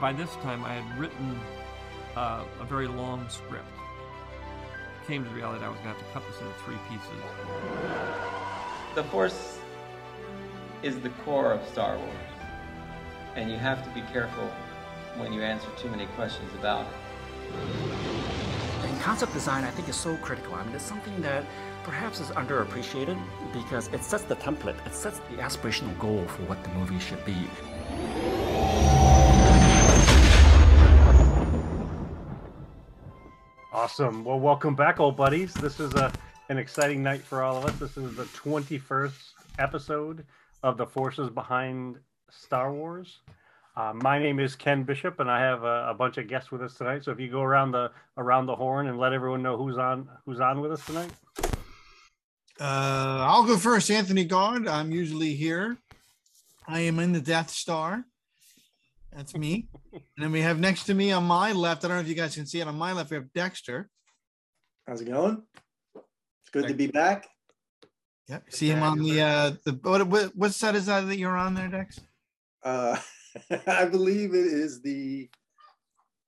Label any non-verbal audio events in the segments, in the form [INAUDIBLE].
By this time, I had written uh, a very long script. Came to the reality that I was going to have to cut this into three pieces. The Force is the core of Star Wars, and you have to be careful when you answer too many questions about it. Concept design, I think, is so critical. I mean, it's something that perhaps is underappreciated because it sets the template, it sets the aspirational goal for what the movie should be. Awesome. Well, welcome back, old buddies. This is a an exciting night for all of us. This is the 21st episode of the forces behind Star Wars. Uh, my name is Ken Bishop, and I have a, a, bunch of guests with us tonight. So if you go around the around the horn and let everyone know who's on who's on with us tonight. Uh, I'll go first. Anthony Gard. I'm usually here. I am in the Death Star. That's me. [LAUGHS] and then we have next to me on my left. I don't know if you guys can see it. On my left, we have Dexter. How's it going? It's good to be back. Yeah, see him on the uh the what what, what set is that that you're on there, Dex? Uh, [LAUGHS] [LAUGHS] I believe it is the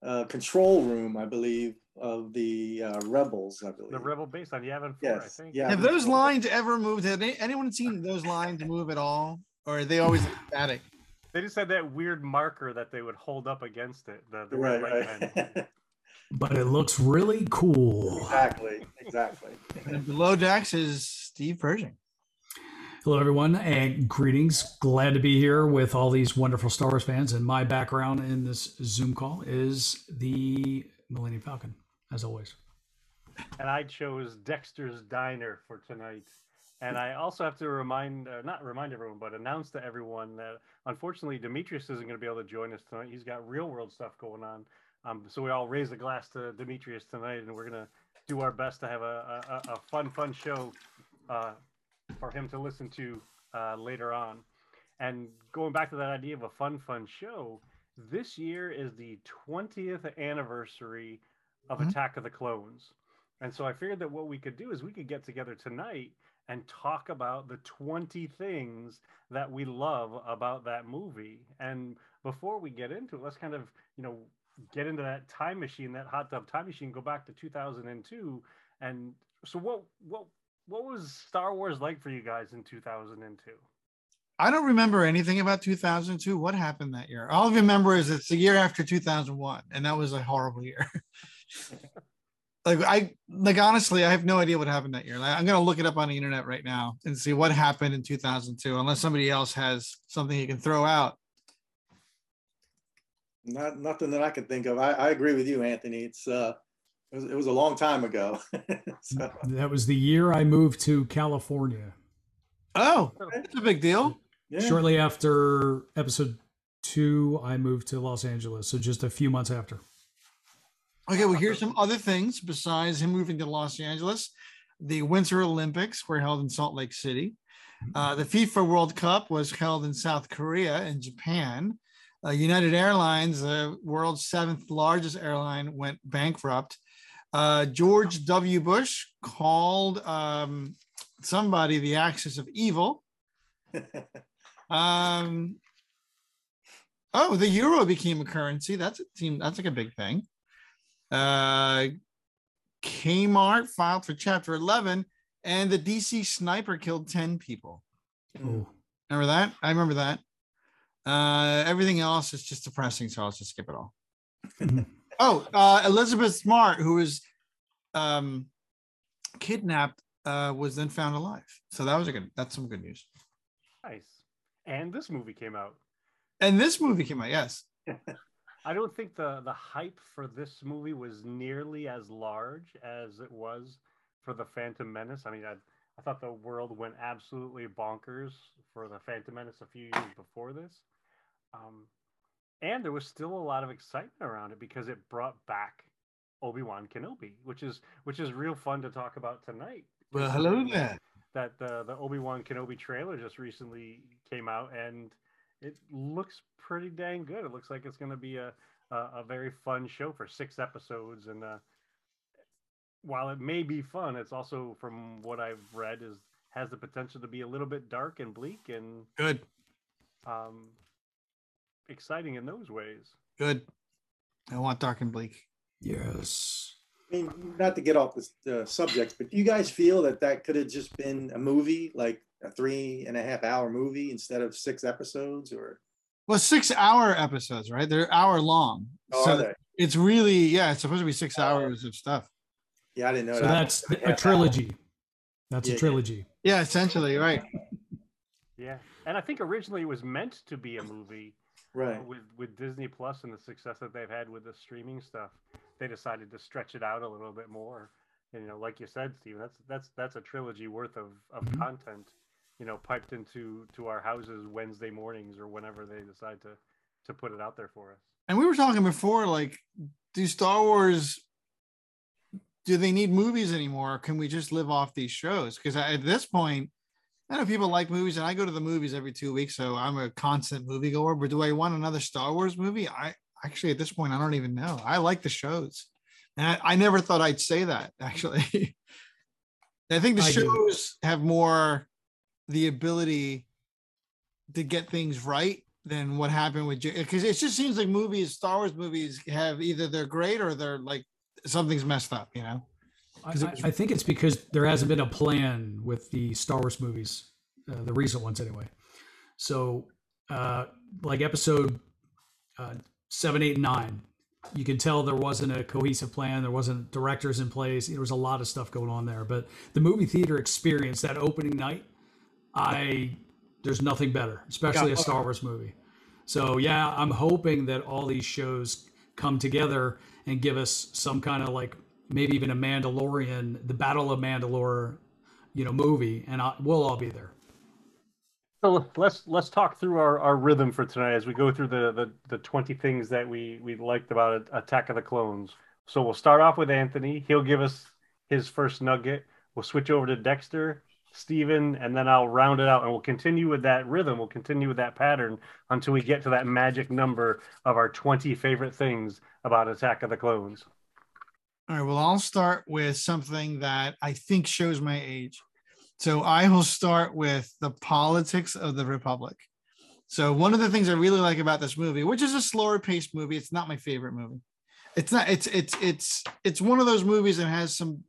uh, control room. I believe of the uh, rebels. I believe the rebel base on Yavin 4, yes. I think. Yeah. Have those lines ever moved? Have they, anyone seen those lines move at all, or are they always static? They just had that weird marker that they would hold up against it. The, the Right, right. [LAUGHS] but it looks really cool. exactly, exactly. And below Dex is Steve Pershing. Hello, everyone, and greetings. Glad to be here with all these wonderful Star Wars fans. And my background in this Zoom call is the Millennium Falcon, as always. and I chose Dexter's Diner for tonight. And I also have to remind, uh, not remind everyone, but announce to everyone that unfortunately Demetrius isn't going to be able to join us tonight. He's got real world stuff going on. Um, so we all raise a glass to Demetrius tonight, and we're going to do our best to have a, a, a fun, fun show uh, for him to listen to uh, later on. And going back to that idea of a fun, fun show, this year is the 20th anniversary of Mhm. Attack of the Clones. And so I figured that what we could do is we could get together tonight and talk about the 20 things that we love about that movie. And before we get into it, let's kind of, you know, get into that time machine, that hot tub time machine, go back to 2002. And so what what what was Star Wars like for you guys in 2002? I don't remember anything about 2002. What happened that year? All I remember is it's the year after 2001, and that was a horrible year. [LAUGHS] like I like honestly, I have no idea what happened that year. Like, I'm gonna look it up on the internet right now and see what happened in 2002, unless somebody else has something you can throw out. Not nothing that I can think of. I, I agree with you, Anthony. It's uh, it was, it was a long time ago. [LAUGHS] so, That was the year I moved to California. Oh, that's a big deal. yeah. Shortly after episode two, I moved to Los Angeles. So just a few months after. Okay, well, here's some other things besides him moving to Los Angeles. The Winter Olympics were held in Salt Lake City. Uh, the FIFA World Cup was held in South Korea and Japan. Uh, United Airlines, the world's seventh largest airline, went bankrupt. Uh, George W. Bush called um, somebody the axis of evil. [LAUGHS] Um, oh, the euro became a currency. That's a team. That's like a big thing. Uh, Kmart filed for Chapter 11, and the DC sniper killed 10 people. Oh, Remember that? I remember that. Uh, everything else is just depressing, so I'll just skip it all. [LAUGHS] oh, uh, Elizabeth Smart, who was um, kidnapped, uh, was then found alive. So that was a good. That's some good news. Nice. And this movie came out. And this movie came out. Yes. [LAUGHS] I don't think the the hype for this movie was nearly as large as it was for the Phantom Menace. I mean, I I thought the world went absolutely bonkers for the Phantom Menace a few years before this, um, and there was still a lot of excitement around it because it brought back Obi Wan Kenobi, which is which is real fun to talk about tonight. Well, hello there. That the the Obi Wan Kenobi trailer just recently came out and it looks pretty dang good. It looks like it's going to be a, a a very fun show for six episodes. And uh, while it may be fun, it's also from what I've read is has the potential to be a little bit dark and bleak and Good. um, exciting in those ways. Good. I want dark and bleak. Yes. I mean, not to get off the uh, subject, but do you guys feel that that could have just been a movie, like a three and a half hour movie instead of six episodes, or Well, six hour episodes, right? They're hour long. oh, so are they? it's really, yeah, it's supposed to be six Oh. hours of stuff. Yeah, I didn't know So that. that's Half a hour. trilogy. That's Yeah, a yeah. trilogy. Yeah, essentially, right. Yeah, and I think originally it was meant to be a movie. Right. with with Disney Plus and the success that they've had with the streaming stuff, they decided to stretch it out a little bit more. And, you know, like you said, Steve, that's that's that's a trilogy worth of, of Mhm. content, you know, piped into to our houses Wednesday mornings or whenever they decide to to put it out there for us. And we were talking before, like, do Star Wars do they need movies anymore? Or can we just live off these shows? Because at this point, I know people like movies, and I go to the movies every two weeks, so I'm a constant moviegoer. But do I want another Star Wars movie? I actually at this point I don't even know. I like the shows, and I, I never thought I'd say that. [LAUGHS] Actually, I think the I do. shows have more the ability to get things right than what happened with because it just seems like movies, Star Wars movies, have either they're great or they're like something's messed up. You know. I, I- think it's because there hasn't been a plan with the Star Wars movies, uh, the recent ones anyway. So, uh, like episode uh, seven, eight, and nine, you can tell there wasn't a cohesive plan. There wasn't directors in place. There was a lot of stuff going on there. But the movie theater experience, that opening night, I there's nothing better, especially a Star Wars movie. So yeah, I'm hoping that all these shows come together and give us some kind of like maybe even a Mandalorian, the Battle of Mandalore, you know, movie, and I, we'll all be there. So let's let's talk through our, our rhythm for tonight as we go through the, the, the twenty things that we, we liked about Attack of the Clones. So we'll start off with Anthony. He'll give us his first nugget. We'll switch over to Dexter, Steven, and then I'll round it out and we'll continue with that rhythm. We'll continue with that pattern until we get to that magic number of our twenty favorite things about Attack of the Clones. All right. Well, I'll start with something that I think shows my age. So I will start with the politics of the Republic. So one of the things I really like about this movie, which is a slower paced movie, it's not my favorite movie. It's not. It's it's it's it's one of those movies that has some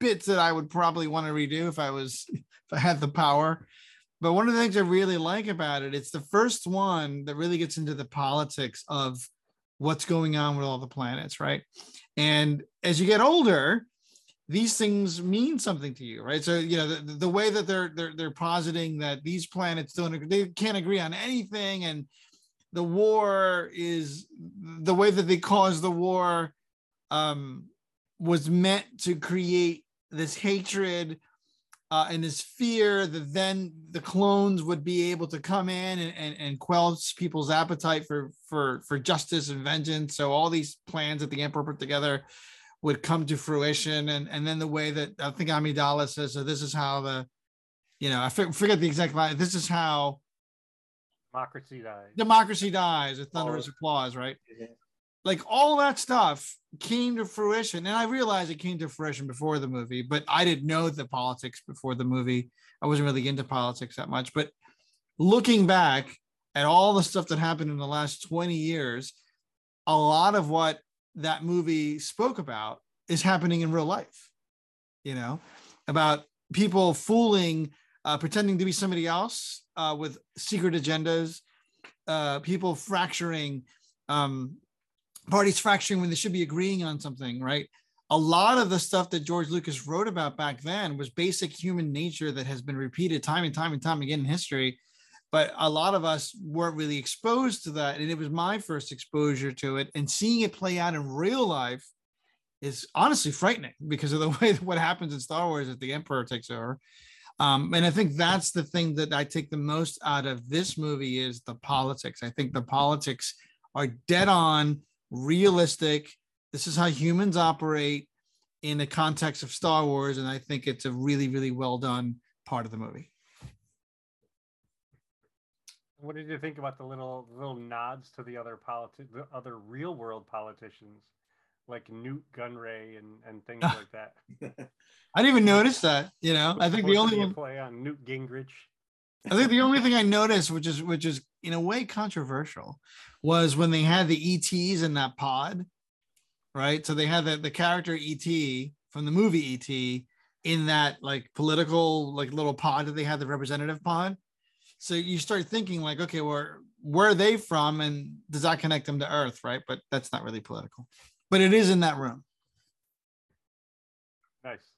bits that I would probably want to redo if I was [LAUGHS] if I had the power. But one of the things I really like about it, it's the first one that really gets into the politics of what's going on with all the planets, right? And as you get older, these things mean something to you, right? So you know the, the way that they're they're they're positing that these planets don't they can't agree on anything, and the war is the way that they caused the war um, was meant to create this hatred uh, and his fear that then the clones would be able to come in and, and, and quell people's appetite for, for, for justice and vengeance. So all these plans that the emperor put together would come to fruition. And, and then the way that I think Amidala says, so this is how the, you know, I forget the exact line. This is how Democracy dies. democracy dies, a thunderous applause, right? Yeah. Like all that stuff came to fruition. And I realized it came to fruition before the movie, but I didn't know the politics before the movie. I wasn't really into politics that much. But looking back at all the stuff that happened in the last 20 years, a lot of what that movie spoke about is happening in real life, you know, about people fooling, uh, pretending to be somebody else uh, with secret agendas, uh, people fracturing, um, parties fracturing when they should be agreeing on something, right? A lot of the stuff that George Lucas wrote about back then was basic human nature that has been repeated time and time and time again in history. But a lot of us weren't really exposed to that. And it was my first exposure to it. And seeing it play out in real life is honestly frightening because of the [LAUGHS] way that what happens in Star Wars as the Emperor takes over. Um, and I think that's the thing that I take the most out of this movie is the politics. I think the politics are dead on, realistic. This is how humans operate in the context of Star Wars, and I think it's a really, really well done part of the movie. What did you think about the little little nods to the other politi- the other real world politicians? like Nute Gunray and and things [LAUGHS] like that. I didn't even notice that. You know, I think the only one, play on Newt Gingrich. I think the only thing I noticed, which is which is in a way controversial, was when they had the ETs in that pod, right? So they had the, the character ET from the movie ET in that like political like little pod that they had, the representative pod. So you start thinking like, okay, where where are they from, and does that connect them to Earth, right? But that's not really political, but it is in that room. Nice.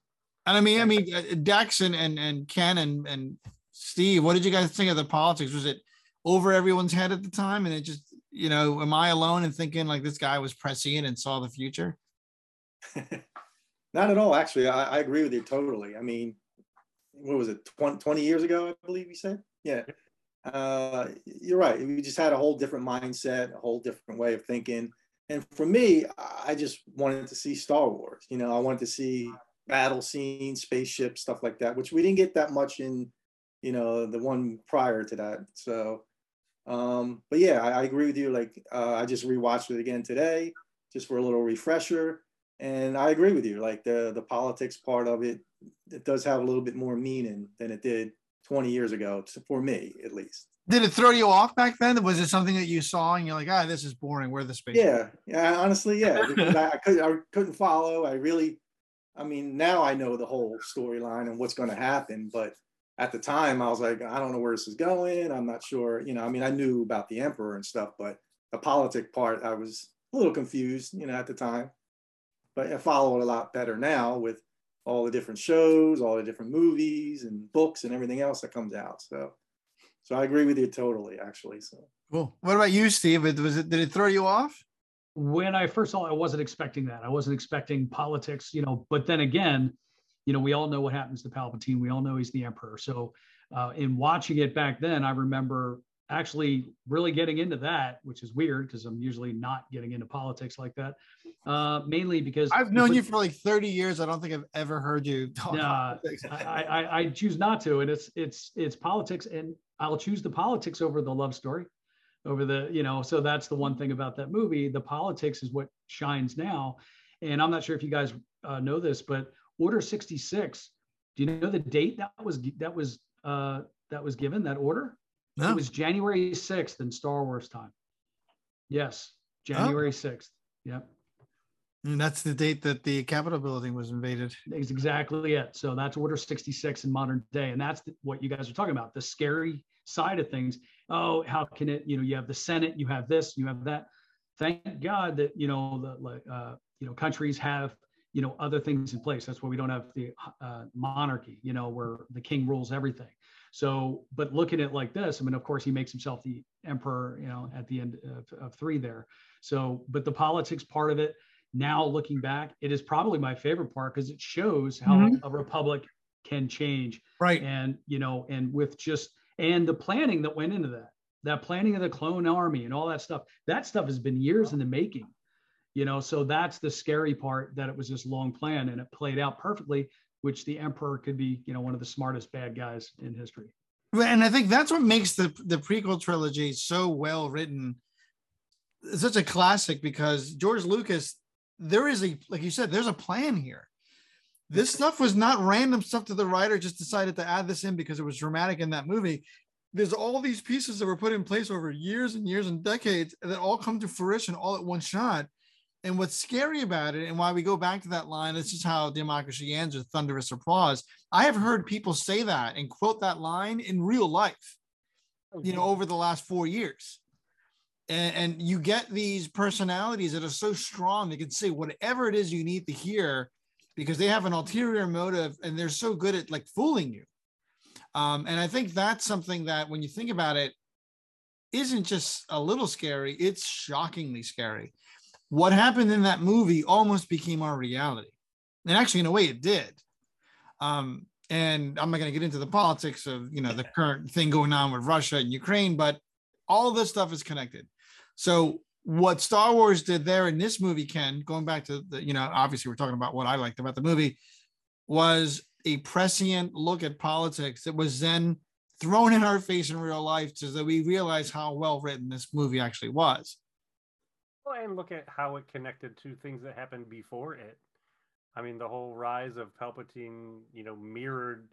And I mean, I mean, uh, Dax and and, and Ken and and Steve, what did you guys think of the politics? Was it over everyone's head at the time, and it just, you know, am I alone in thinking like this guy was prescient and saw the future? [LAUGHS] Not at all, actually. I, I agree with you totally. I mean, what was it, 20, 20 years ago, I believe you said? Yeah. Uh, you're right. We just had a whole different mindset, a whole different way of thinking. And for me, I just wanted to see Star Wars. You know, I wanted to see battle scenes, spaceships, stuff like that, which we didn't get that much in, you know, the one prior to that. So, um, but yeah, I, I agree with you. Like, uh, I just rewatched it again today, just for a little refresher. And I agree with you. Like the the politics part of it, it does have a little bit more meaning than it did 20 years ago, for me at least. Did it throw you off back then? Was it something that you saw and you're like, ah, this is boring. Where the space? Yeah, yeah. Honestly, yeah. [LAUGHS] I, I couldn't, I couldn't follow. I really, I mean, now I know the whole storyline and what's going to happen. But at the time, I was like, I don't know where this is going. I'm not sure. You know, I mean, I knew about the emperor and stuff, but the politic part, I was a little confused. You know, at the time. But I follow it a lot better now with all the different shows, all the different movies and books and everything else that comes out. So, so I agree with you totally, actually. So. Cool. What about you, Steve? It- Was it? Did it throw you off? when I first saw it, I wasn't expecting that. I wasn't expecting politics, you know, but then again, you know, we all know what happens to Palpatine. We all know he's the emperor. So uh, in watching it back then, I remember actually really getting into that, which is weird because I'm usually not getting into politics like that. Uh, mainly because I've known you for like 30 years. I don't think I've ever heard you talk. Politics. I, I, I choose not to, and it's it's it's politics, and I'll choose the politics over the love story, over the you know. So that's the one thing about that movie. The politics is what shines now, and I'm not sure if you guys uh, know this, but Order 66. Do you know the date that was that was uh, that was given that order? No. It was January 6th in Star Wars time. Yes, January 6th. Yep. And that's the date that the Capitol building was invaded. Is exactly it. So that's Order 66 in modern day. And that's the- what you guys are talking about the scary side of things. Oh, how can it, you know, you have the Senate, you have this, you have that. Thank God that, you know, the, uh, you know, countries have, you know, other things in place. That's why we don't have the uh, monarchy, you know, where the king rules everything. So, but looking at it like this, I mean, of course, he makes himself the emperor, you know, at the end of, of three there. So, but the politics part of it, now looking back, it is probably my favorite part because it shows how Mhm. a republic can change Right. and you know and with just and the planning that went into that that planning of the clone army and all that stuff that stuff has been years in the making you know so that's the scary part that it was this long plan and it played out perfectly which the emperor could be you know one of the smartest bad guys in history And I think that's what makes the the prequel trilogy so well written. It's such a classic because George Lucas, there is a like you said, there's a plan here. This stuff was not random stuff that the writer just decided to add this in because it was dramatic in that movie. There's all these pieces that were put in place over years and years and decades that all come to fruition all at one shot. And what's scary about it, and why we go back to that line, this is how democracy ends with thunderous applause. I have heard people say that and quote that line in real life, you know, over the last four years. And, and you get these personalities that are so strong, they can say whatever it is you need to hear because they have an ulterior motive and they're so good at like fooling you. Um, and I think that's something that when you think about it, isn't just a little scary, it's shockingly scary. What happened in that movie almost became our reality. And actually, in a way, it did. Um, and I'm not going to get into the politics of you know the current thing going on with Russia and Ukraine, but all this stuff is connected. So what Star Wars did there in this movie, Ken, going back to the you know obviously we're talking about what I liked about the movie, was a prescient look at politics that was then thrown in our face in real life so that we realize how well written this movie actually was. Well, and look at how it connected to things that happened before it. I mean, the whole rise of Palpatine, you know, mirrored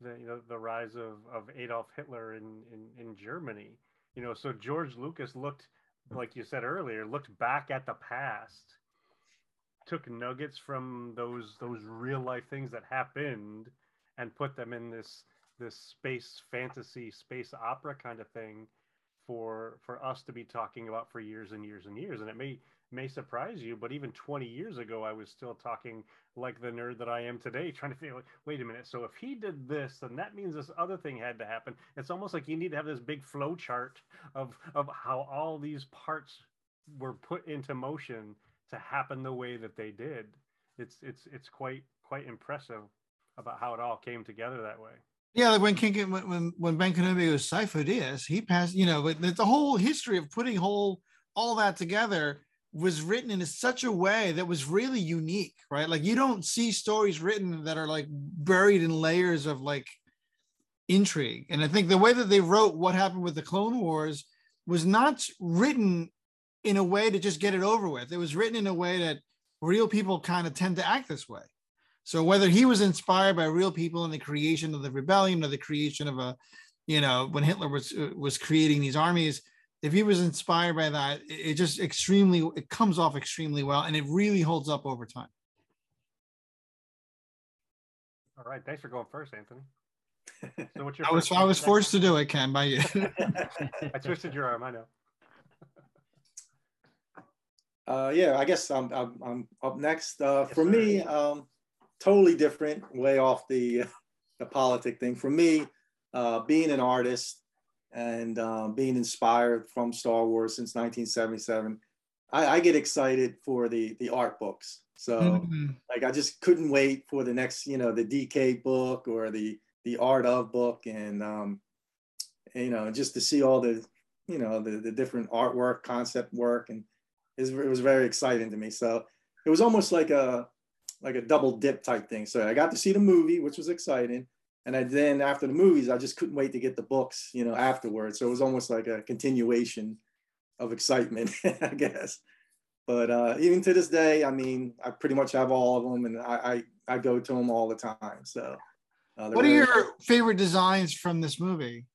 the you know the rise of, of Adolf Hitler in, in in Germany. You know, so George Lucas looked, like you said earlier, looked back at the past, took nuggets from those those real life things that happened, and put them in this this space fantasy space opera kind of thing for for us to be talking about for years and years and years. And it may may surprise you but even 20 years ago i was still talking like the nerd that i am today [LAUGHS] trying to like wait a minute so if he did this then that means this other thing had to happen. It's almost like you need to have this big flow chart of of how all these parts were put into motion to happen the way that they did. It's it's it's quite quite impressive about how it all came together that way Yeah, like when King when when, when Ben Kenobi was Sifo Dyas, he passed. You know, but the, the whole history of putting whole all that together was written in such a way that was really unique, right? Like you don't see stories written that are like buried in layers of like intrigue. And I think the way that they wrote what happened with the Clone Wars was not written in a way to just get it over with. It was written in a way that real people kind of tend to act this way. So whether he was inspired by real people in the creation of the rebellion or the creation of a, you know, when Hitler was uh, was creating these armies, if he was inspired by that, it, it just extremely it comes off extremely well, and it really holds up over time. all right thanks for going first anthony [LAUGHS] so what's your I was I was forced to do it, Ken, by you. [LAUGHS] i twisted your arm i know Uh, yeah, I guess I'm, I'm, I'm up next. Uh, for me, um, totally different, way off the, [LAUGHS] the politic thing. For me, uh, being an artist and um, being inspired from Star Wars since 1977, I, I get excited for the, the art books. So Mhm. like, I just couldn't wait for the next, you know, the DK book or the, the art of book. And, um, you know, just to see all the, you know, the, the different artwork, concept work, and is it was very exciting to me. So it was almost like a like a double dip type thing. So I got to see the movie, which was exciting, and I then after the movies, I just couldn't wait to get the books, you know, afterwards. So it was almost like a continuation of excitement, [LAUGHS] I guess. But uh, even to this day, I mean, I pretty much have all of them, and I I, I go to them all the time. So. Uh, What are very- your favorite designs from this movie?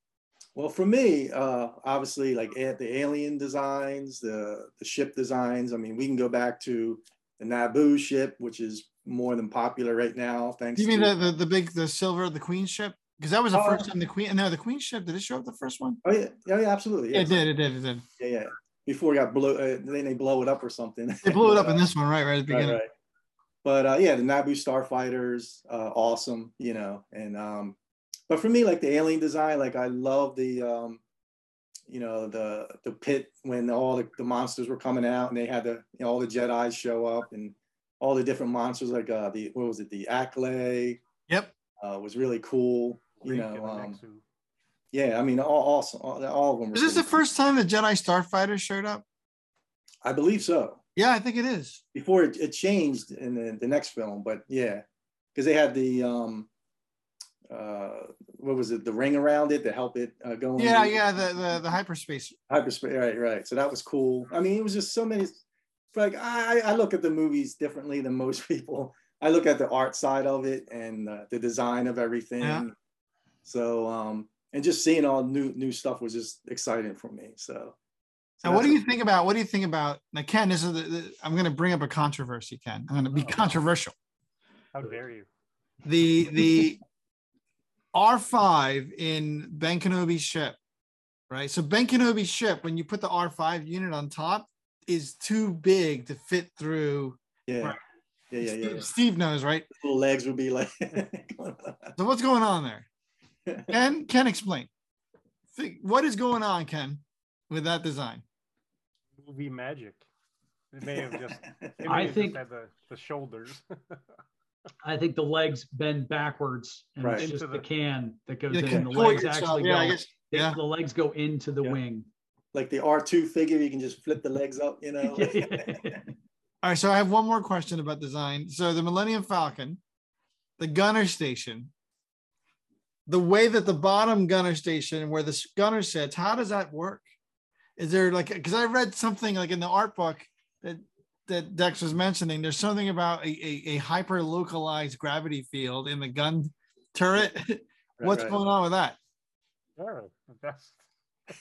well, for me, uh, obviously, like the alien designs, the the ship designs. I mean, we can go back to the Naboo ship, which is more than popular right now. Thanks. You mean to, the, the the big the silver the Queen ship? Because that was the Oh. first time the Queen. And no, the Queen ship. Did it show up the first one? Oh yeah, yeah, yeah absolutely. Yeah, it did. It did. It did. yeah, yeah. Before it got blow, uh, then they blow it up or something. They blew it up in [LAUGHS] this one, right? Right at the Right, beginning. right. But uh, yeah, the Naboo starfighters, uh, awesome, you know. And um, but for me, like the alien design, like I love the um, you know, the the pit when all the, the monsters were coming out and they had the you know all the Jedi's show up and all the different monsters, like uh the what was it, the Acklay Yep. uh, was really cool. You Reek know, um, yeah, I mean, all awesome, all, all of them. Is this the cool. first time the Jedi Starfighter showed up? I believe so. Yeah, I think it is. before it, it changed in the, the next film, but yeah, because they had the um, uh, what was it, the ring around it to help it uh, go. Yeah, yeah. The the, the hyperspace. hyperspace. Right, right. So that was cool. I mean, it was just so many. Like I, I look at the movies differently than most [LAUGHS] people. I look at the art side of it and uh, the design of everything. Yeah. So um, and just seeing all new new stuff was just exciting for me. So. so Now, what do that's you think about? What do you think about? Now, Ken, this is the, the I'm going to bring up a controversy. Ken, I'm going to be Oh. controversial. How dare you? The the R5 in Ben Kenobi's ship, right? So Ben Kenobi's ship, when you put the R5 unit on top, is too big to fit through. Yeah. Right. Yeah, yeah, yeah. Steve, Steve knows, right? Little legs would be like. [LAUGHS] So what's going on there? Ken, Ken, explain. Think- What is going on, Ken, with that design? Movie magic. It may have just. [LAUGHS] It may I have think- just had the, the shoulders. [LAUGHS] I think the legs bend backwards, and Right. it's just Into the the- can that goes You in. The legs yourself. actually Yeah, go. guess. Yeah. The legs go into the Yeah. wing. Like the R2 figure, you can just flip the legs up, you know? [LAUGHS] All right, so I have one more question about design. So the Millennium Falcon, the gunner station, the way that the bottom gunner station where the gunner sits, how does that work? Is there like because I read something like in the art book that that Dex was mentioning. There's something about a, a, a hyper localized gravity field in the gun turret. [LAUGHS] What's right. going on with that? Yeah, that's. [LAUGHS]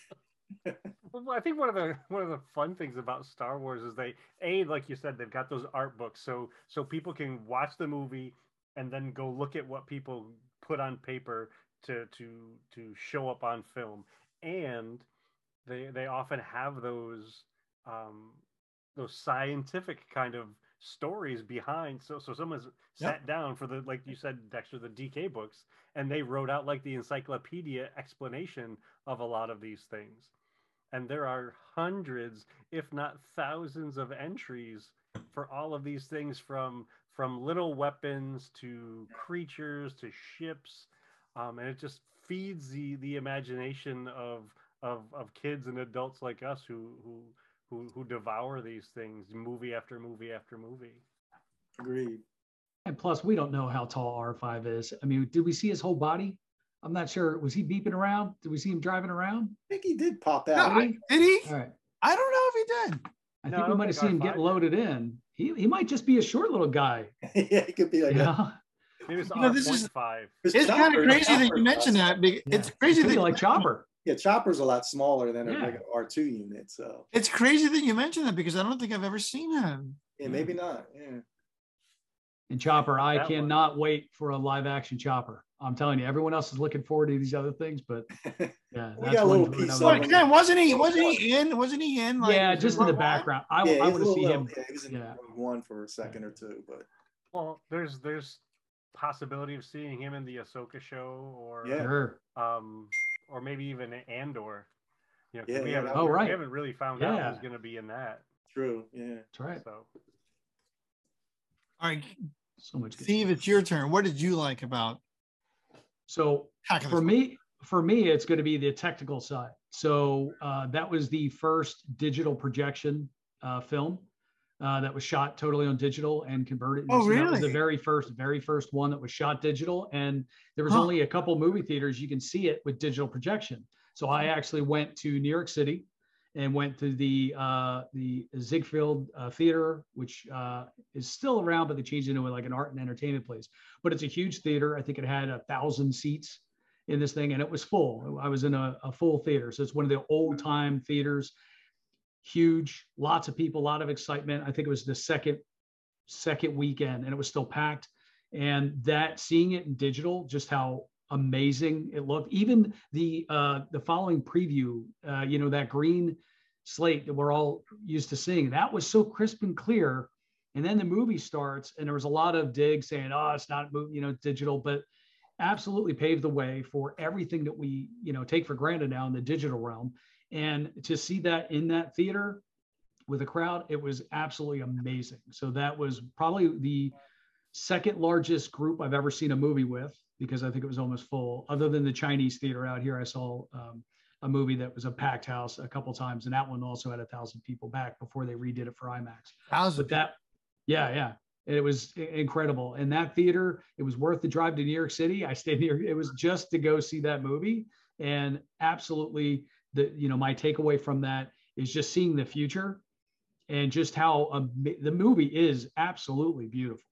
well, I think one of the one of the fun things about Star Wars is they a like you said they've got those art books so so people can watch the movie and then go look at what people put on paper to to to show up on film. And they they often have those um those scientific kind of stories behind. So so someone's Yep. sat down for the like you said Dexter the DK books and they wrote out like the encyclopedia explanation of a lot of these things and there are hundreds if not thousands of entries for all of these things from from little weapons to creatures to ships um, and it just feeds the the imagination of of of kids and adults like us who who who, who devour these things movie after movie after movie Agreed. And plus, we don't know how tall R5 is. I mean, did we see his whole body? I'm not sure. Was he beeping around? Did we see him driving around? I think he did pop No, out. I- did he? All right. I don't know if he did. I No, think we don't might have seen him get did. loaded in. He, he might just be a short little guy. [LAUGHS] yeah, he could be like You a- know? maybe it's You know, this is- R.5 Chris It's kind of crazy that you mentioned that. because Yeah. It's crazy Could that like Chopper. Yeah, Chopper's a lot smaller than a Yeah. regular R2 unit. So It's crazy that you mentioned that because I don't think I've ever seen him. yeah, maybe not. Yeah. And Chopper, I That one. cannot wait for a live action Chopper. I'm telling you, everyone else is looking forward to these other things, but [LAUGHS] yeah, We got a one little piece another of Well, again, wasn't he? Wasn't he in? Wasn't he in? Like, yeah, just in the Rogue One? background. I, yeah, I want to see little- him. Yeah, he was in yeah. One for a second or two, but well there's there's possibility of seeing him in the Ahsoka show or Yeah. Sure. um or maybe even Andor you know 'cause Yeah, we yeah, haven't that would- Oh, we haven't really found out who's going to be in that true. Yeah. That's right. so All right, So much good. Steve, it's your turn. What did you like about So Attack of for me for me it's going to be the technical side so uh, that was the first digital projection uh, film uh, that was shot totally on digital and converted Oh, So that was the very first very first one that was shot digital and there was Huh. only a couple movie theaters you can see it with digital projection so i actually went to new york city and went to the uh, the Ziegfeld uh, Theater, which uh, is still around, but they changed it into like an art and entertainment place. But it's a huge theater. I think it had a thousand seats in this thing, and it was full. I was in a, a full theater, so it's one of the old time theaters. Huge, lots of people, a lot of excitement. I think it was the second second weekend, and it was still packed. And that seeing it in digital, just how amazing it looked. Even the uh, the following preview, uh, you know, that green slate that we're all used to seeing, that was so crisp and clear. And then the movie starts, and there was a lot of digs saying, "Oh, it's not you know, digital," but absolutely paved the way for everything that we, you know, take for granted now in the digital realm. And to see that in that theater with a crowd, it was absolutely amazing. So that was probably the second largest group I've ever seen a movie with because I think it was almost full. Other than the Chinese theater out here, I saw um, a movie that was a packed house a couple times, and that one also had a thousand people back before they redid it for IMAX. thousand? But that, yeah, yeah, it was incredible. And that theater, it was worth the drive to New York City. I stayed near. It was just to go see that movie, and absolutely, the you know my takeaway from that is just seeing the future, and just how ama- the movie is absolutely beautiful.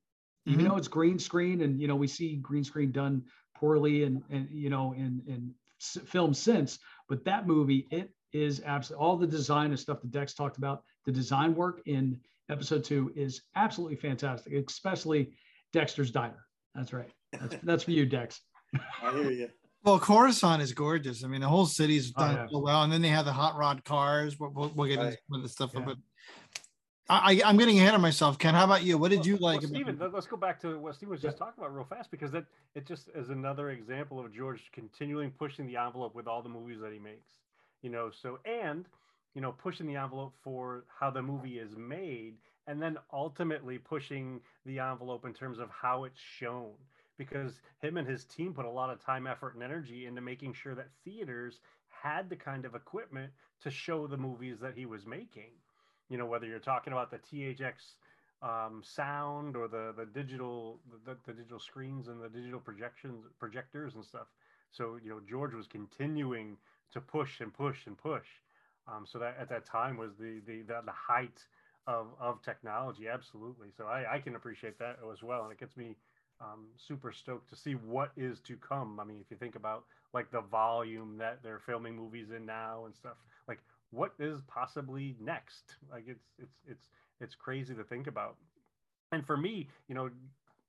Even Mhm. though it's green screen, and you know we see green screen done poorly, and and you know in in s- film since, but that movie it is absolutely all the design and stuff that Dex talked about. The design work in episode two is absolutely fantastic, especially Dexter's Diner. That's right. That's [LAUGHS] that's for you, Dex. I hear you. Well, Coruscant is gorgeous. I mean, the whole city's Oh, done yeah. so well, and then they have the hot rod cars. We'll, we'll, we'll get into some of the stuff, Yeah. but I, I'm getting ahead of myself. Ken, how about you? What did Well- you well, like? Stephen, about let- let's go back to what Stephen was just Yeah. talking about real fast because that it just is another example of George continuing pushing the envelope with all the movies that he makes. You know, so and you know pushing the envelope for how the movie is made, and then ultimately pushing the envelope in terms of how it's shown. Because him and his team put a lot of time, effort, and energy into making sure that theaters had the kind of equipment to show the movies that he was making. You know, whether you're talking about the THX um, sound or the the digital the, the digital screens and the digital projections projectors and stuff. So you know George was continuing to push and push and push. Um, so that at that time was the the the, the height of of technology. Absolutely. So I, I can appreciate that as well, and it gets me um, super stoked to see what is to come. I mean, if you think about like the volume that they're filming movies in now and stuff, like what is possibly next? Like it's it's it's it's crazy to think about. And for me, you know,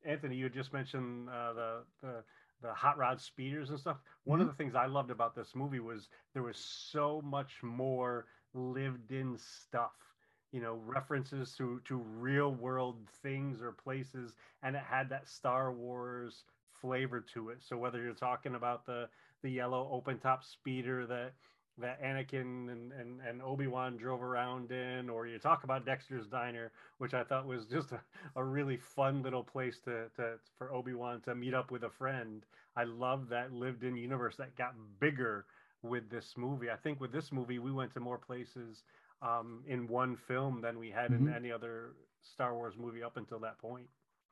Anthony, you just mentioned uh, the the the hot rod speeders and stuff. One Mhm. of the things I loved about this movie was there was so much more lived in stuff. You know, references to to real world things or places, and it had that Star Wars flavor to it. So whether you're talking about the the yellow open top speeder that that Anakin and, and, and Obi-Wan drove around in, or you talk about Dexter's Diner, which I thought was just [LAUGHS] a, a really fun little place to, to for Obi-Wan to meet up with a friend. I love that lived in universe that got bigger with this movie. I think with this movie, we went to more places um, in one film than we had in Mhm. any other Star Wars movie up until that point.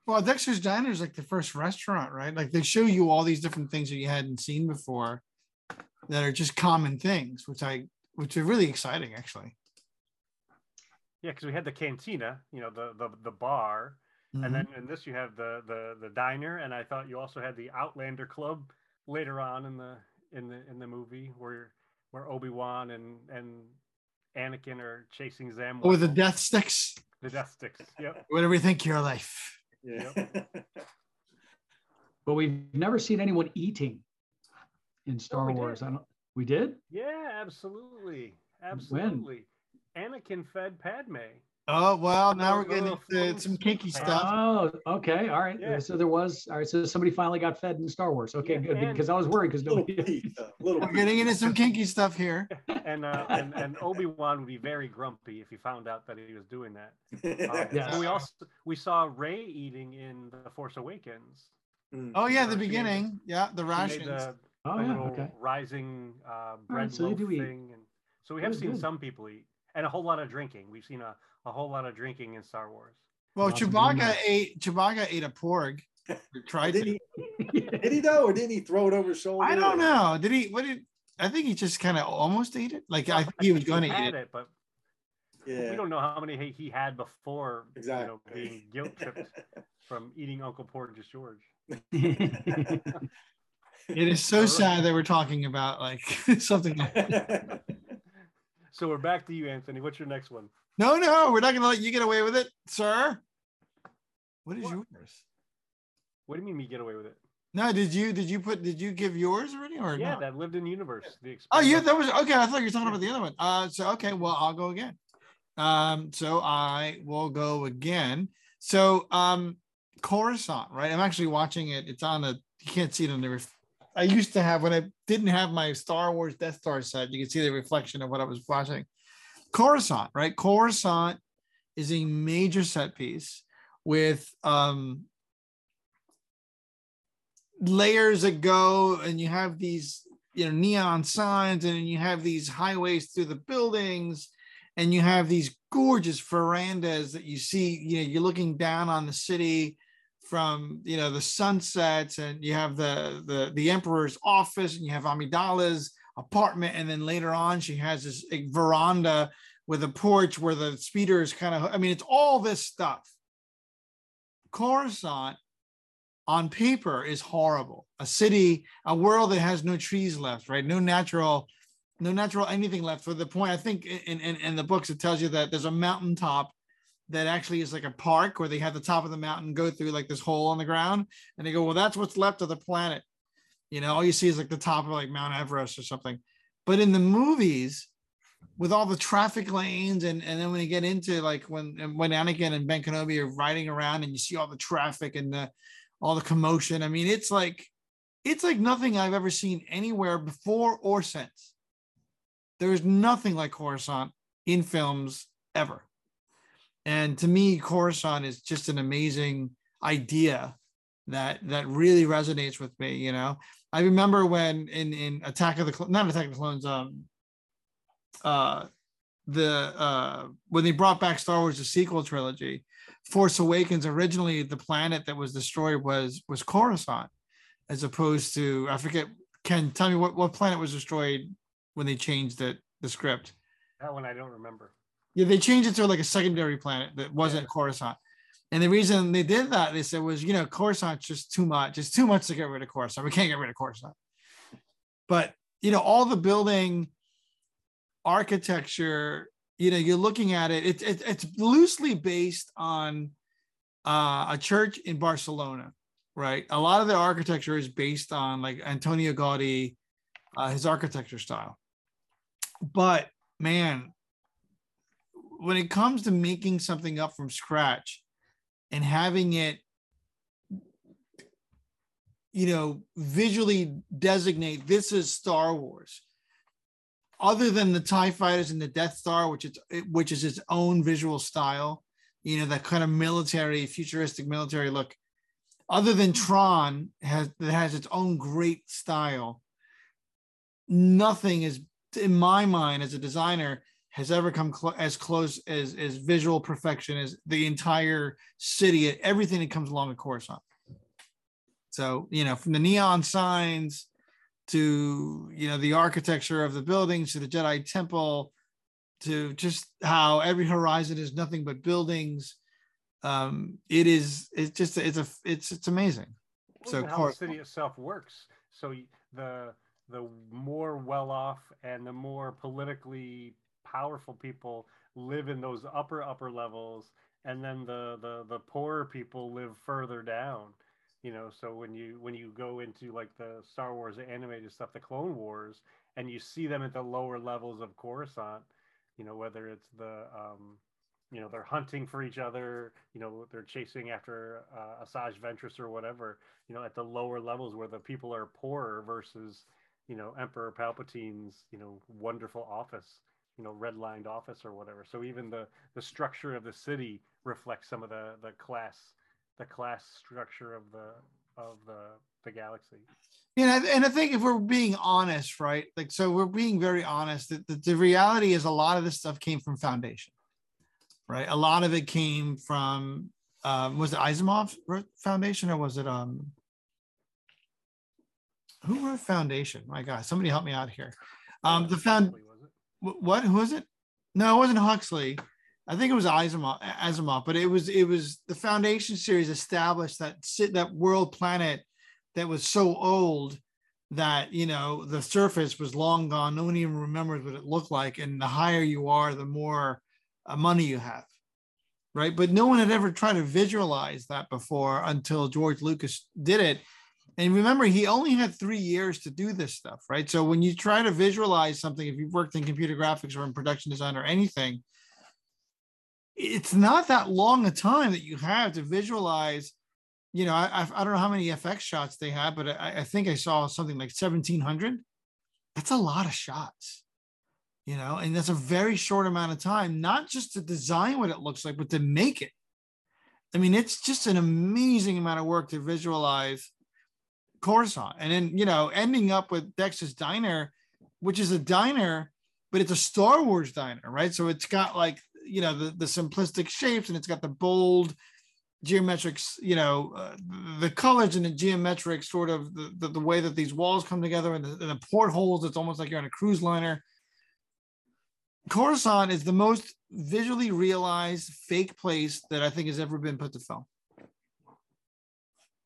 Well, Dexter's Diner is like the first restaurant, right? Like they show you all these different things that you hadn't seen before that are just common things, which I which are really exciting actually. Yeah, because we had the cantina, you know, the the, the bar, Mhm. and then in this you have the the the diner, and I thought you also had the Outlander Club later on in the in the in the movie where where Obi Wan and and Anakin are chasing Zam. or the death sticks, the Death Sticks. Yep. [LAUGHS] whatever you think your life. Yeah. [LAUGHS] But we've never seen anyone eating in Star we did. Wars. I don't. We did. Yeah, absolutely, absolutely. When? Anakin fed Padme. Oh well, now we're getting into food some kinky stuff. stuff. Oh, okay. All right. Yeah. So there was. All right. So somebody finally got fed in Star Wars. Okay, Yeah, good. Because I was worried because little nobody. piece, uh, little We're getting into some kinky [LAUGHS] stuff here. And uh, and, and Obi Wan would be very grumpy if he found out that he was doing that. [LAUGHS] Yes. we also we saw Rey eating in the Force Awakens. Mm. Oh yeah, the She made beginning. Yeah, the She made rations. the, Oh a yeah. little Okay. rising uh, bread so they loaf eat. thing, and so we have Good, seen good. some people eat, and a whole lot of drinking. We've seen a, a whole lot of drinking in Star Wars. Well, Lots of Chewbacca ate Chewbacca ate a porg. Or [LAUGHS] Tried Did he, [LAUGHS] did he though, or didn't he throw it over his shoulder? I don't know. Did he? What did? I think he just kind of almost ate it. Like I think he was going to eat it. it, but Yeah, we don't know how many he, he had before. exactly. You know, being guilt tripped [LAUGHS] from eating Uncle Porgus George. It is so sad that we're talking about like [LAUGHS] something. Like, [LAUGHS] So we're back to you, Anthony. What's your next one? no, no, we're not going to let you get away with it, sir. What is What? yours? What do you mean me get away with it? No, did you did you put did you give yours already or Yeah, not? that lived in the universe. The Oh, yeah, that was okay. I thought you were talking about the other one. Uh, so okay, well, I'll go again. Um, so I will go again. So um, Coruscant, right? I'm actually watching it. It's on a You can't see it on the. I used to have when I didn't have my Star Wars Death Star set. You can see the reflection of what I was watching. Coruscant, right? Coruscant is a major set piece with um layers that go and you have these you know neon signs and you have these highways through the buildings and you have these gorgeous verandas that you see you know you're looking down on the city from you know the sunsets and you have the the the emperor's office and you have amidala's apartment and then later on she has this veranda with a porch where the speeder is kind of i mean it's all this stuff coruscant on paper is horrible. A city, a world that has no trees left, right? No natural, no natural anything left. For the point, I think in, in, in the books it tells you that there's a mountaintop that actually is like a park where they have the top of the mountain go through like this hole on the ground, and they go, well, that's what's left of the planet. You know, all you see is like the top of like Mount Everest or something. But in the movies, with all the traffic lanes, and and then when you get into like when when Anakin and Ben Kenobi are riding around, and you see all the traffic and the all the commotion. I mean, it's like it's like nothing I've ever seen anywhere before or since. There is nothing like Coruscant in films ever. And to me, Coruscant is just an amazing idea that that really resonates with me. You know, I remember when in in Attack of the not Attack of the Clones, um, uh, the uh when they brought back Star Wars the sequel trilogy, Force Awakens originally the planet that was destroyed was was Coruscant, as opposed to I forget. Ken, tell me what what planet was destroyed when they changed the the script. That one I don't remember. Yeah, they changed it to like a secondary planet that wasn't yeah. Coruscant. And the reason they did that, they said, was you know, Coruscant's just too much. It's too much to get rid of Coruscant. We can't get rid of Coruscant. But you know, all the building architecture, you know, you're looking at it, it, it it's loosely based on uh, a church in Barcelona, right? A lot of the architecture is based on like Antonio Gaudi, uh, his architecture style. But man, when it comes to making something up from scratch and having it you know visually designate this is star wars. Other than the tie fighters and the death star which is which is its own visual style you know that kind of military futuristic military look other than tron has that has its own great style nothing is in my mind as a designer has ever come cl- as close as as visual perfection as the entire city everything that comes along with coruscant. So you know from the neon signs to you know the architecture of the buildings to the jedi temple to just how every horizon is nothing but buildings um it is it's just it's a it's it's amazing. Well, so how the city itself works. So the the more well off and the more politically powerful people live in those upper upper levels and then the the the poorer people live further down you know? So when you when you go into like the star wars animated stuff the clone wars and you see them at the lower levels of coruscant you know whether it's the um you know they're hunting for each other you know they're chasing after uh, asajj ventress or whatever you know at the lower levels where the people are poorer versus you know emperor palpatine's you know wonderful office you know redlined office or whatever so even the the structure of the city reflects some of the the class the class structure of the of the the galaxy yeah and i think if we're being honest right like so we're being very honest that the, the reality is a lot of this stuff came from foundation right a lot of it came from um, was it Asimov Foundation or was it um who wrote Foundation? My God, somebody help me out here. Um, the found what? Who was it? No, it wasn't Huxley. I think it was Asimov, Asimov, but it was it was the Foundation series established that that world planet that was so old that you know the surface was long gone. No one even remembers what it looked like, and the higher you are, the more uh, money you have, right? But no one had ever tried to visualize that before until George Lucas did it, and remember, he only had three years to do this stuff, right? So when you try to visualize something, if you've worked in computer graphics or in production design or anything, it's not that long a time that you have to visualize. You know, I, I don't know how many FX shots they had, but I, I think I saw something like 1700. That's a lot of shots, you know, and that's a very short amount of time, not just to design what it looks like, but to make it. I mean, it's just an amazing amount of work to visualize Coruscant, and then you know ending up with Dexter's Diner, which is a diner, but it's a Star Wars diner, right? So it's got like you know the the simplistic shapes, and it's got the bold geometrics, you know, uh, the colors and the geometric sort of the, the, the, way that these walls come together and the, the portholes. It's almost like you're on a cruise liner. Coruscant is the most visually realized fake place that I think has ever been put to film.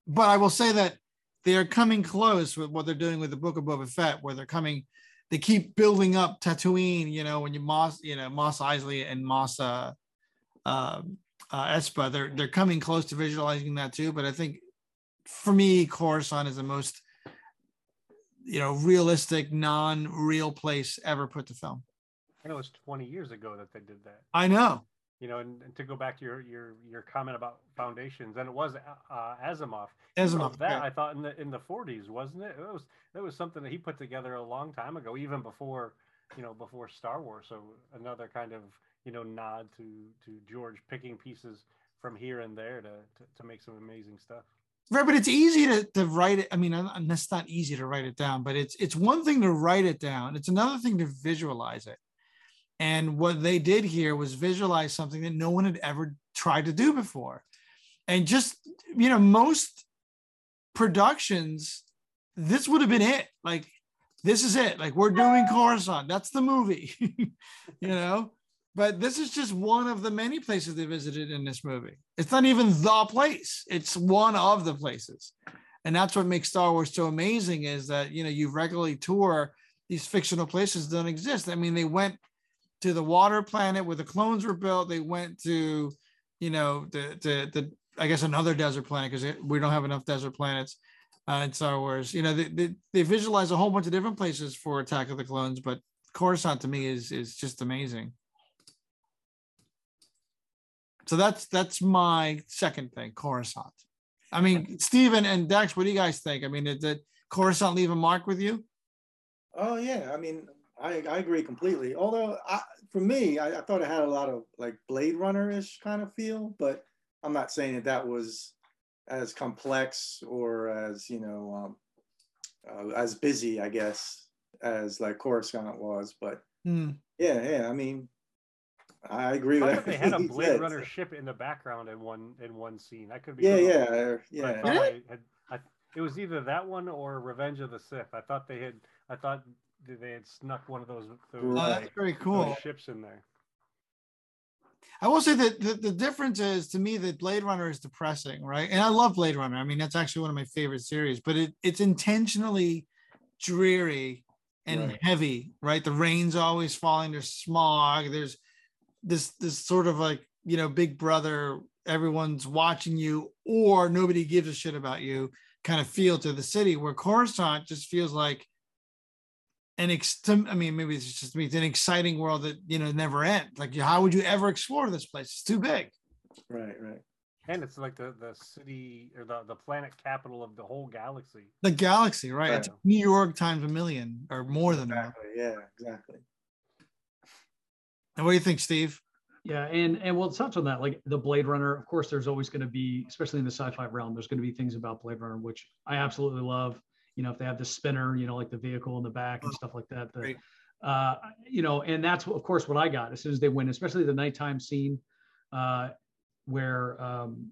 But I will say that they are coming close with what they're doing with the Book of Boba Fett, where they're coming, they keep building up Tatooine. You know, when you Moss, you know Mos Eisley and Mos uh, uh, uh, Espa, they're they're coming close to visualizing that too. But I think for me, Coruscant is the most you know realistic, non-real place ever put to film. I know it was 20 years ago that they did that. I know you know, and, and, to go back to your your your comment about foundations, and it was uh, Asimov. Asimov. That yeah. I thought in the in the 40s, wasn't it? It was that was something that he put together a long time ago, even before you know before Star Wars. So another kind of you know nod to to George picking pieces from here and there to to, to make some amazing stuff. Right, but it's easy to, to write it. I mean, that's not easy to write it down, but it's it's one thing to write it down. It's another thing to visualize it. And what they did here was visualize something that no one had ever tried to do before. And just, you know, most productions, this would have been it. Like, this is it. Like, we're doing Coruscant. That's the movie, [LAUGHS] you know? but this is just one of the many places they visited in this movie. It's not even the place; it's one of the places, and that's what makes Star Wars so amazing. Is that you know you regularly tour these fictional places that don't exist. I mean, they went to the water planet where the clones were built. They went to, you know, the the, the I guess another desert planet because we don't have enough desert planets uh, in Star Wars. You know, they, they, they visualize a whole bunch of different places for Attack of the Clones, but Coruscant to me is is just amazing. So that's that's my second thing, Coruscant. I mean, Steven and Dex, what do you guys think? I mean, did, did Coruscant leave a mark with you? Oh yeah, I mean, I I agree completely. Although I, for me, I, I thought it had a lot of like Blade Runner ish kind of feel, but I'm not saying that that was as complex or as you know um, uh, as busy, I guess, as like Coruscant was. But Hmm. yeah, yeah, I mean, I agree I with thought they had a Blade said. Runner ship in the background in one in one scene. That could be Yeah, wrong, yeah, I yeah. thought Really? I had, I, it was either that one or Revenge of the Sith. I thought they had. I thought that they had snuck one of those, those, Oh, that's very cool. ships in there. I will say that the, the difference is to me that Blade Runner is depressing, right? And I love Blade Runner. I mean, that's actually one of my favorite series, but it, it's intentionally dreary and Right. heavy, right? The rain's always falling, there's smog, there's this this sort of like, you know, big brother, everyone's watching you, or nobody gives a shit about you kind of feel to the city, where Coruscant just feels like an ex- I mean, maybe it's just me, it's an exciting world that you know never ends. Like, how would you ever explore this place? It's too big. Right, right. And it's like the, the city or the, the planet capital of the whole galaxy. The galaxy, right? It's New York times a million or more than that. Exactly. Yeah, exactly. And what do you think, Steve? Yeah, and and we'll touch on that. Like the Blade Runner, of course, there's always going to be, especially in the sci-fi realm, there's going to be things about Blade Runner which I absolutely love. You know, if they have the spinner, you know, like the vehicle in the back and stuff like that. The, uh, you know, and that's of course what I got as soon as they went, especially the nighttime scene, uh, where um,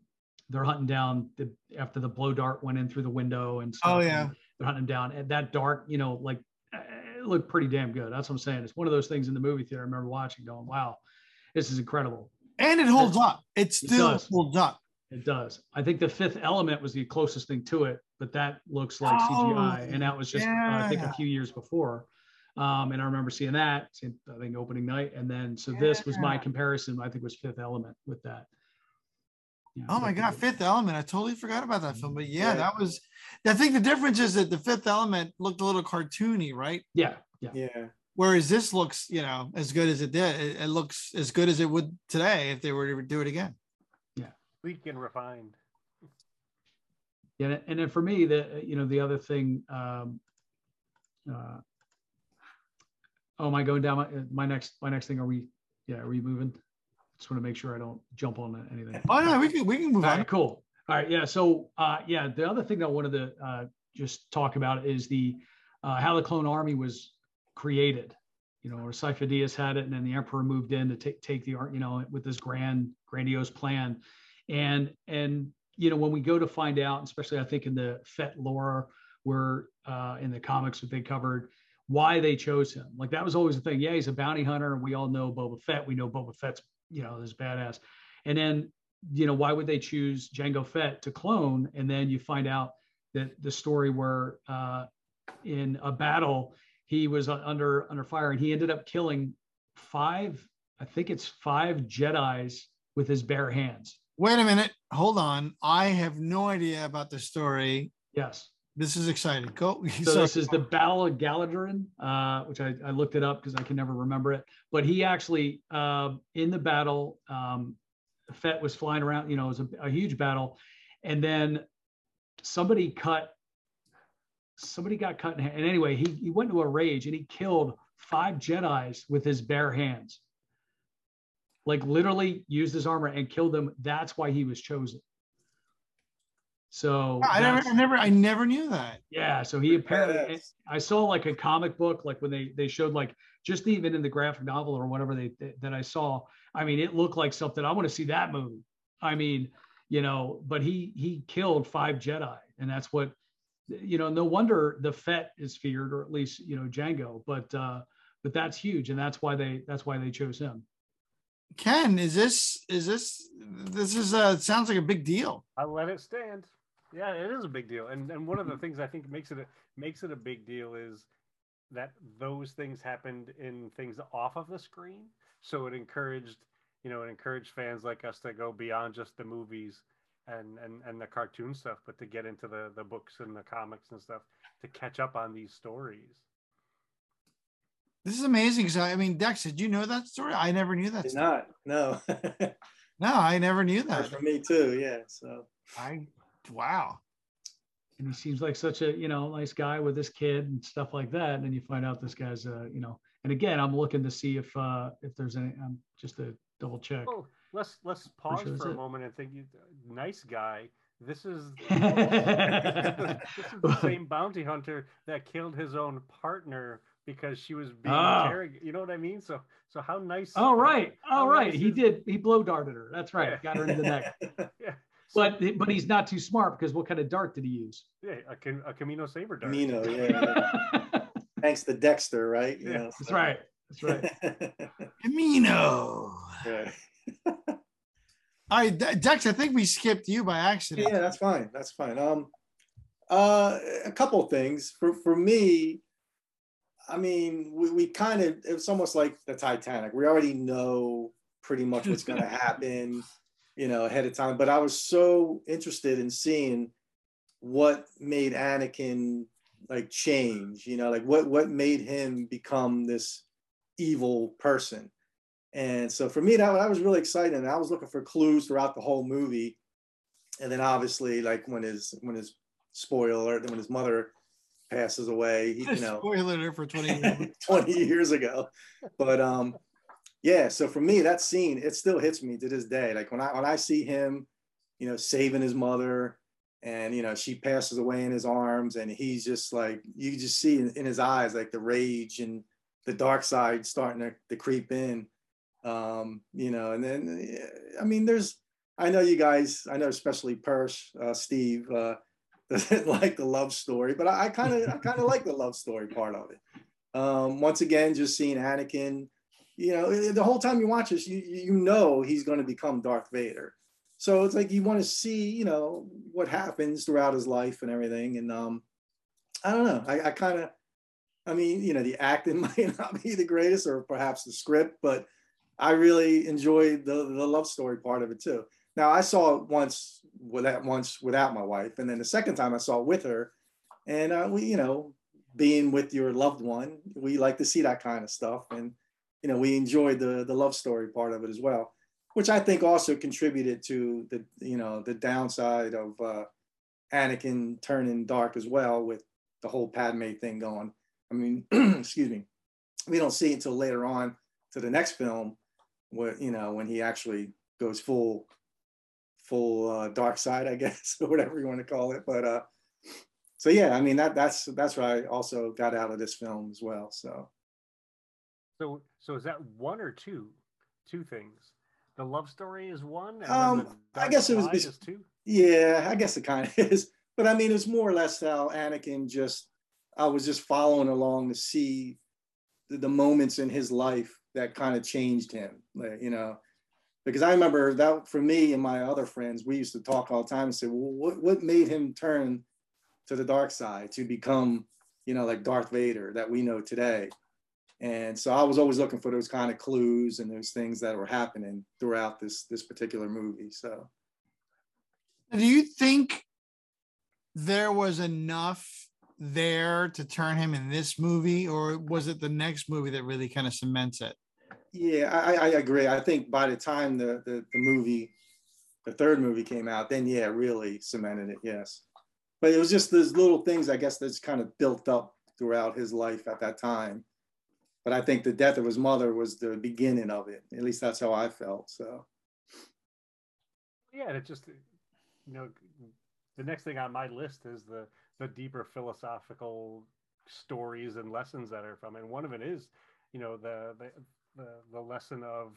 they're hunting down the after the blow dart went in through the window and stuff. Oh, yeah. they're hunting down at that dark. You know, like it looked pretty damn good. That's what I'm saying. It's one of those things in the movie theater. I remember watching, going, "Wow, this is incredible." And it holds up. It still does. holds up. It does. I think the fifth element was the closest thing to it, but that looks like CGI, Oh, and that was just uh, I think a few years before. Um, and I remember seeing that, I think opening night, and then so this was my comparison. I think was Fifth Element with that. Yeah, Oh my but- God, Fifth Element. I totally forgot about that film. But yeah, Yeah. that was. I think the difference is that the Fifth Element looked a little cartoony, right? Yeah, yeah, Yeah. Whereas this looks, you know, as good as it did. It, it looks as good as it would today if they were to do it again. Yeah. Sleek and refined. Yeah. And then for me, the you know the other thing. Um, uh, oh, am I going down my my next my next thing? Are we? Yeah, are we moving? Just want to make sure I don't jump on anything. Oh no, we can we can move All on. right, cool. All right, yeah. So, uh, yeah, the other thing that I wanted to uh, just talk about is the uh, how the Clone Army was created. You know, or Sifo-Dyas had it, and then the Emperor moved in to take take the art. You know, with this grand, grandiose plan, and and you know when we go to find out, especially I think in the Fett lore, where uh, in the comics that they covered why they chose him. Like that was always the thing. Yeah, he's a bounty hunter, and we all know Boba Fett. We know Boba Fett's you know this badass, and then you know, why would they choose Jango Fett to clone? And then you find out that the story where uh, in a battle he was uh, under under fire and he ended up killing five, I think it's five Jedi's with his bare hands. Wait a minute. Hold on. I have no idea about the story. Yes. This is exciting. Go. [LAUGHS] So Sorry. this is the Battle of Galidraan, uh, which I, I looked it up because I can never remember it. But he actually uh, in the battle, um, Fett was flying around. You know, it was a, a huge battle, and then somebody cut. Somebody got cut in half. And anyway, he, he went into a rage and he killed five Jedi's with his bare hands. Like literally used his armor and killed them. That's why he was chosen. So I never, I never, I never knew that. yeah, so he apparently Badass. I saw like a comic book like when they they showed like just even in the graphic novel or whatever they that I saw. I mean, it looked like something I want to see that movie. I mean, you know, but he he killed five Jedi, and that's what you know. No wonder the Fett is feared, or at least you know Django. But uh, but that's huge, and that's why they that's why they chose him. Ken, is this is this this is uh sounds like a big deal. I let it stand. Yeah, it is a big deal, and and one of the things I think makes it a, makes it a big deal is that those things happened in things off of the screen. So it encouraged, you know, it encouraged fans like us to go beyond just the movies and and and the cartoon stuff, but to get into the the books and the comics and stuff to catch up on these stories. This is amazing. So I mean, Dex, did you know that story? I never knew that. Did story. not. No. [LAUGHS] No, I never knew that. for me too. Yeah. So I wow. and he seems like such a you know nice guy with his kid and stuff like that and then you find out this guy's uh you know and again i'm looking to see if uh if there's any um just to double check Oh, let's let's pause sure for a it. moment and think. You, nice guy. This is [LAUGHS] this is the same bounty hunter that killed his own partner because she was being Oh. interrogated. You know what I mean? So so how nice. oh right how oh right nice he is- did he blow darted her that's right Yeah. got her in the neck [LAUGHS] Yeah. But but he's not too smart because what kind of dart did he use yeah, a, Cam- a Kamino saber dart. Kamino, yeah. yeah. [LAUGHS] Thanks to Dexter, right? You Yeah, know, that's right that's right [LAUGHS] Kamino. Right. All right, Dex, I think we skipped you by accident. Yeah, that's fine. That's fine. Um, uh, a couple of things for for me. I mean, we, we kind of it's almost like the Titanic. We already know pretty much what's going [LAUGHS] to happen, you know, ahead of time. But I was so interested in seeing what made Anakin like change. You know, like what what made him become this evil person. And so for me, that, that was really exciting. And I was looking for clues throughout the whole movie and then obviously like when his when his spoiler when his mother passes away he, you know. Spoiler for 20 years. [LAUGHS] 20 years ago. But um yeah so for me that scene it still hits me to this day. Like when i when i see him you know saving his mother and you know she passes away in his arms and he's just like you just see in, in his eyes like the rage and the dark side starting to, to creep in. Um you know and then i mean there's I know you guys, I know especially Persh, uh, Steve, uh, [LAUGHS] like the love story, but I kind of, I kind of like the love story part of it. Um, once again, just seeing Anakin, you know, eh, the whole time you watch this, you you know he's going to become Darth Vader. So it's like you want to see, you know, what happens throughout his life and everything. And um, I don't know, I, I kind of, I mean, you know, the acting [LAUGHS] might not be the greatest, or perhaps the script, but I really enjoyed the the love story part of it too. Now I saw it once without once without my wife, and then the second time I saw it with her, and uh, we, you know, being with your loved one, we like to see that kind of stuff, and you know, we enjoyed the the love story part of it as well, which I think also contributed to the you know the downside of uh, Anakin turning dark as well with the whole Padme thing going. I mean, [CLEARS THROAT] excuse me, we don't see until later on to the next film, where you know when he actually goes full full uh, dark side, I guess, [LAUGHS] or whatever you want to call it. But uh, so yeah, I mean that that's that's what I also got out of this film as well. So So so is that one or two? Two things. The love story is one. And Um, the I guess it was is two. yeah, I guess it kind of [LAUGHS] is. But I mean, it's more or less how Anakin just I was just following along to see the, the moments in his life that kind of changed him. Like, you know, because I remember that for me and my other friends, we used to talk all the time and say, well, what, what made him turn to the dark side to become, you know, like Darth Vader that we know today? And so I was always looking for those kind of clues and those things that were happening throughout this this particular movie. So Do you think there was enough there to turn him in this movie, or was it the next movie that really kind of cements it? Yeah, I, I agree. I think by the time the, the the movie, the third movie came out, then yeah, really cemented it. Yes, but it was just those little things I guess that's kind of built up throughout his life at that time. But I think the death of his mother was the beginning of it. At least that's how I felt. So Yeah, and it just you know the next thing on my list is the the deeper philosophical stories and lessons that are from. And one of it is, you know, the the the, the lesson of,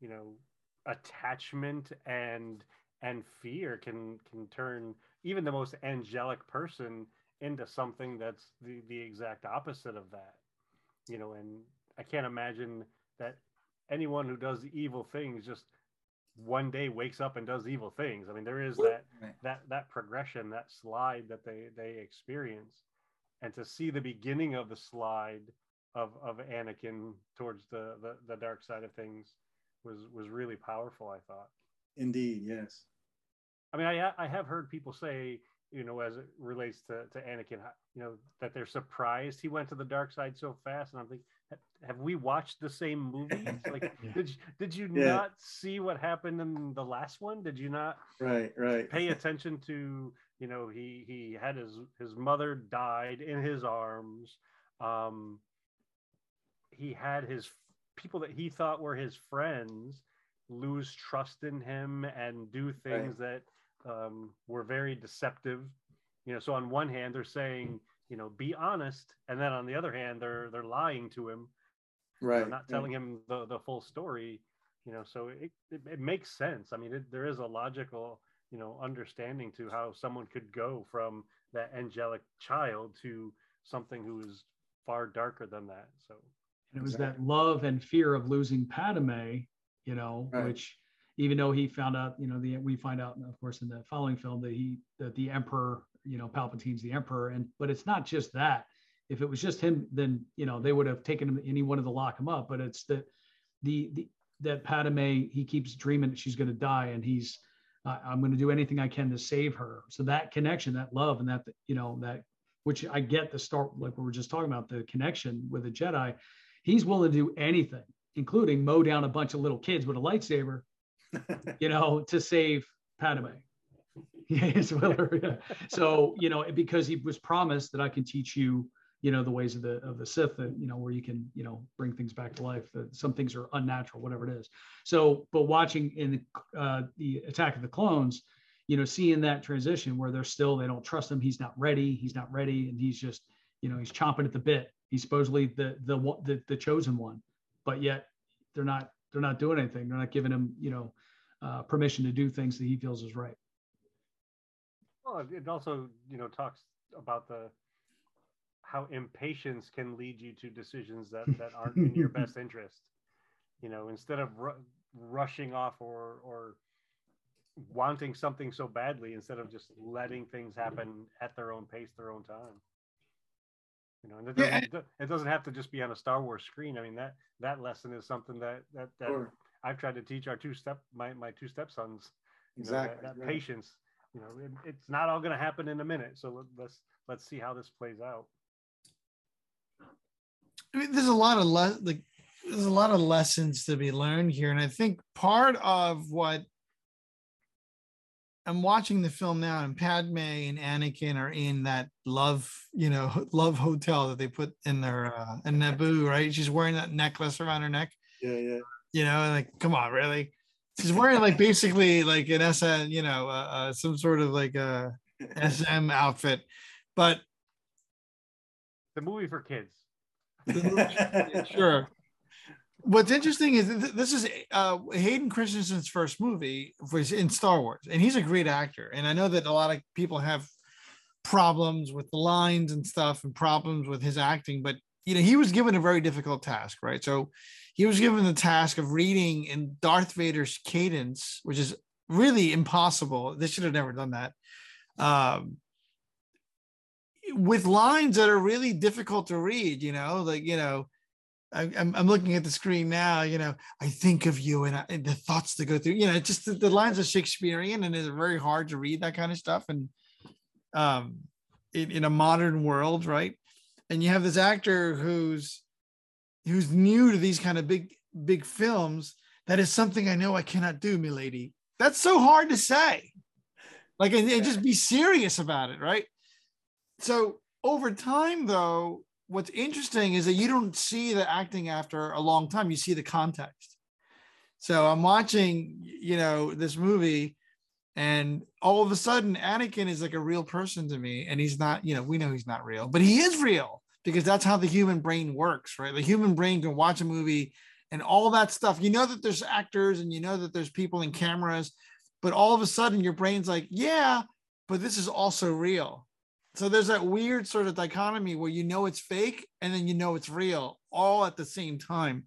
you know, attachment and and fear can can turn even the most angelic person into something that's the the exact opposite of that. You know, and I can't imagine that anyone who does evil things just one day wakes up and does evil things. I mean, there is that that that progression, that slide that they they experience, and to see the beginning of the slide of of Anakin towards the the, the dark side of things was was really powerful. I thought. Indeed, yes. I mean, I I have heard people say, you know, as it relates to to Anakin, you know, that they're surprised he went to the dark side so fast, and I'm thinking, have we watched the same movies? [LAUGHS] Like, Yeah. did you, did you Yeah. not see what happened in the last one? Did you not Right, right. pay attention to, you know, he he had his his mother died in his arms. Um, he had his people that he thought were his friends lose trust in him and do things that um, were very deceptive. You know, so on one hand they're saying, you know, be honest, and then on the other hand they're they're lying to him, you know, Right. not telling him the the full story. You know, so it it, it makes sense. I mean, it, there is a logical you know understanding to how someone could go from that angelic child to something who is far darker than that. So And it was Exactly. that love and fear of losing Padme, you know, Right. which even though he found out, you know, the we find out, of course, in the following film that he that the Emperor, you know, Palpatine's the Emperor, and but it's not just that. If it was just him, then you know they would have taken him and he wanted to lock him up. But it's that the the that Padme he keeps dreaming that she's going to die, and he's uh, I'm going to do anything I can to save her. So that connection, that love, and that you know that which I get the start like we were just talking about the connection with the Jedi. He's willing to do anything, including mow down a bunch of little kids with a lightsaber, [LAUGHS] you know, to save Padme. [LAUGHS] Willer. So you know, because he was promised that I can teach you, you know, the ways of the of the Sith, and you know, where you can, you know, bring things back to life. That some things are unnatural, whatever it is. So, but watching in uh, the Attack of the Clones, you know, seeing that transition where they're still they don't trust him. He's not ready. He's not ready, and he's just, you know, he's chomping at the bit. He's supposedly the the one- the, the chosen one, but yet they're not they're not doing anything. They're not giving him, you know, uh, permission to do things that he feels is right. Well, it also, you know, talks about the how impatience can lead you to decisions that that aren't in your [LAUGHS] best interest. You know, instead of ru- rushing off or or wanting something so badly, instead of just letting things happen at their own pace, their own time. You know, and it doesn't, it doesn't have to just be on a Star Wars screen. I mean, that that lesson is something that that, that Sure. I've tried to teach our two step my my two stepsons you know, Exactly. that, that right. patience you know it, it's not all going to happen in a minute so let, let's let's see how this plays out I mean, there's a lot of le- like there's a lot of lessons to be learned here, and I think part of what I'm watching the film now, and Padme and Anakin are in that love, you know, [LAUGHS] love hotel that they put in their uh, in Naboo, right? She's wearing that necklace around her neck, Yeah, yeah. you know, like, come on, really? She's wearing like basically like an SM, you know, uh, uh, some sort of like a SM outfit, but the movie for kids sure. [LAUGHS] What's interesting is th- this is uh, Hayden Christensen's first movie was in Star Wars, and he's a great actor. And I know that a lot of people have problems with the lines and stuff, and problems with his acting. But you know, he was given a very difficult task, right? So he was given the task of reading in Darth Vader's cadence, which is really impossible. They should have never done that. Um, with lines that are really difficult to read, you know, like, you know, I, I'm, I'm looking at the screen now, you know, I think of you and, I, and the thoughts that go through, you know, just the, the lines are Shakespearean and it's very hard to read that kind of stuff. And um, in, in a modern world, right? And you have this actor who's, who's new to these kind of big, big films. That is something I know I cannot do, milady. That's so hard to say. Like, and, and just be serious about it, right? So over time, though, what's interesting is that you don't see the acting after a long time. You see the context. So I'm watching, you know, this movie, and all of a sudden, Anakin is like a real person to me, and he's not. You know, we know he's not real, but he is real because that's how the human brain works, right? The human brain can watch a movie and all that stuff. You know that there's actors and you know that there's people in cameras, but all of a sudden your brain's like, yeah, but this is also real. So there's that weird sort of dichotomy where you know it's fake and then you know it's real all at the same time.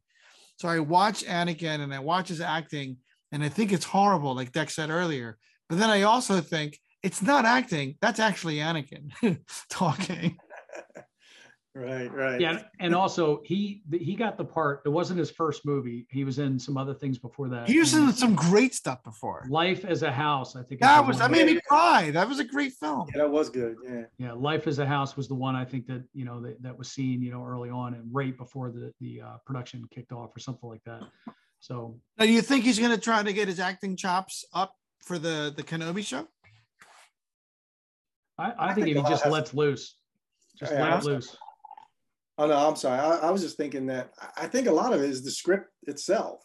So I watch Anakin and I watch his acting, and I think it's horrible, like Dex said earlier. But then I also think it's not acting. That's actually Anakin [LAUGHS] talking. Right, right. Yeah, and also he he got the part. It wasn't his first movie. He was in some other things before that. He was in some great stuff before. Life as a House. I think That was that made me cry. That was a great film. Yeah, that was good. Yeah. Yeah, Life as a House was the one I think that you know that, that was seen you know early on and right before the the uh, production kicked off or something like that. So Now, do you think he's going to try to get his acting chops up for the the Kenobi show? I, I, I think, think if he just lets loose, just Yeah, let I it was- loose. Oh no, I'm sorry. I, I was just thinking that I- think a lot of it is the script itself.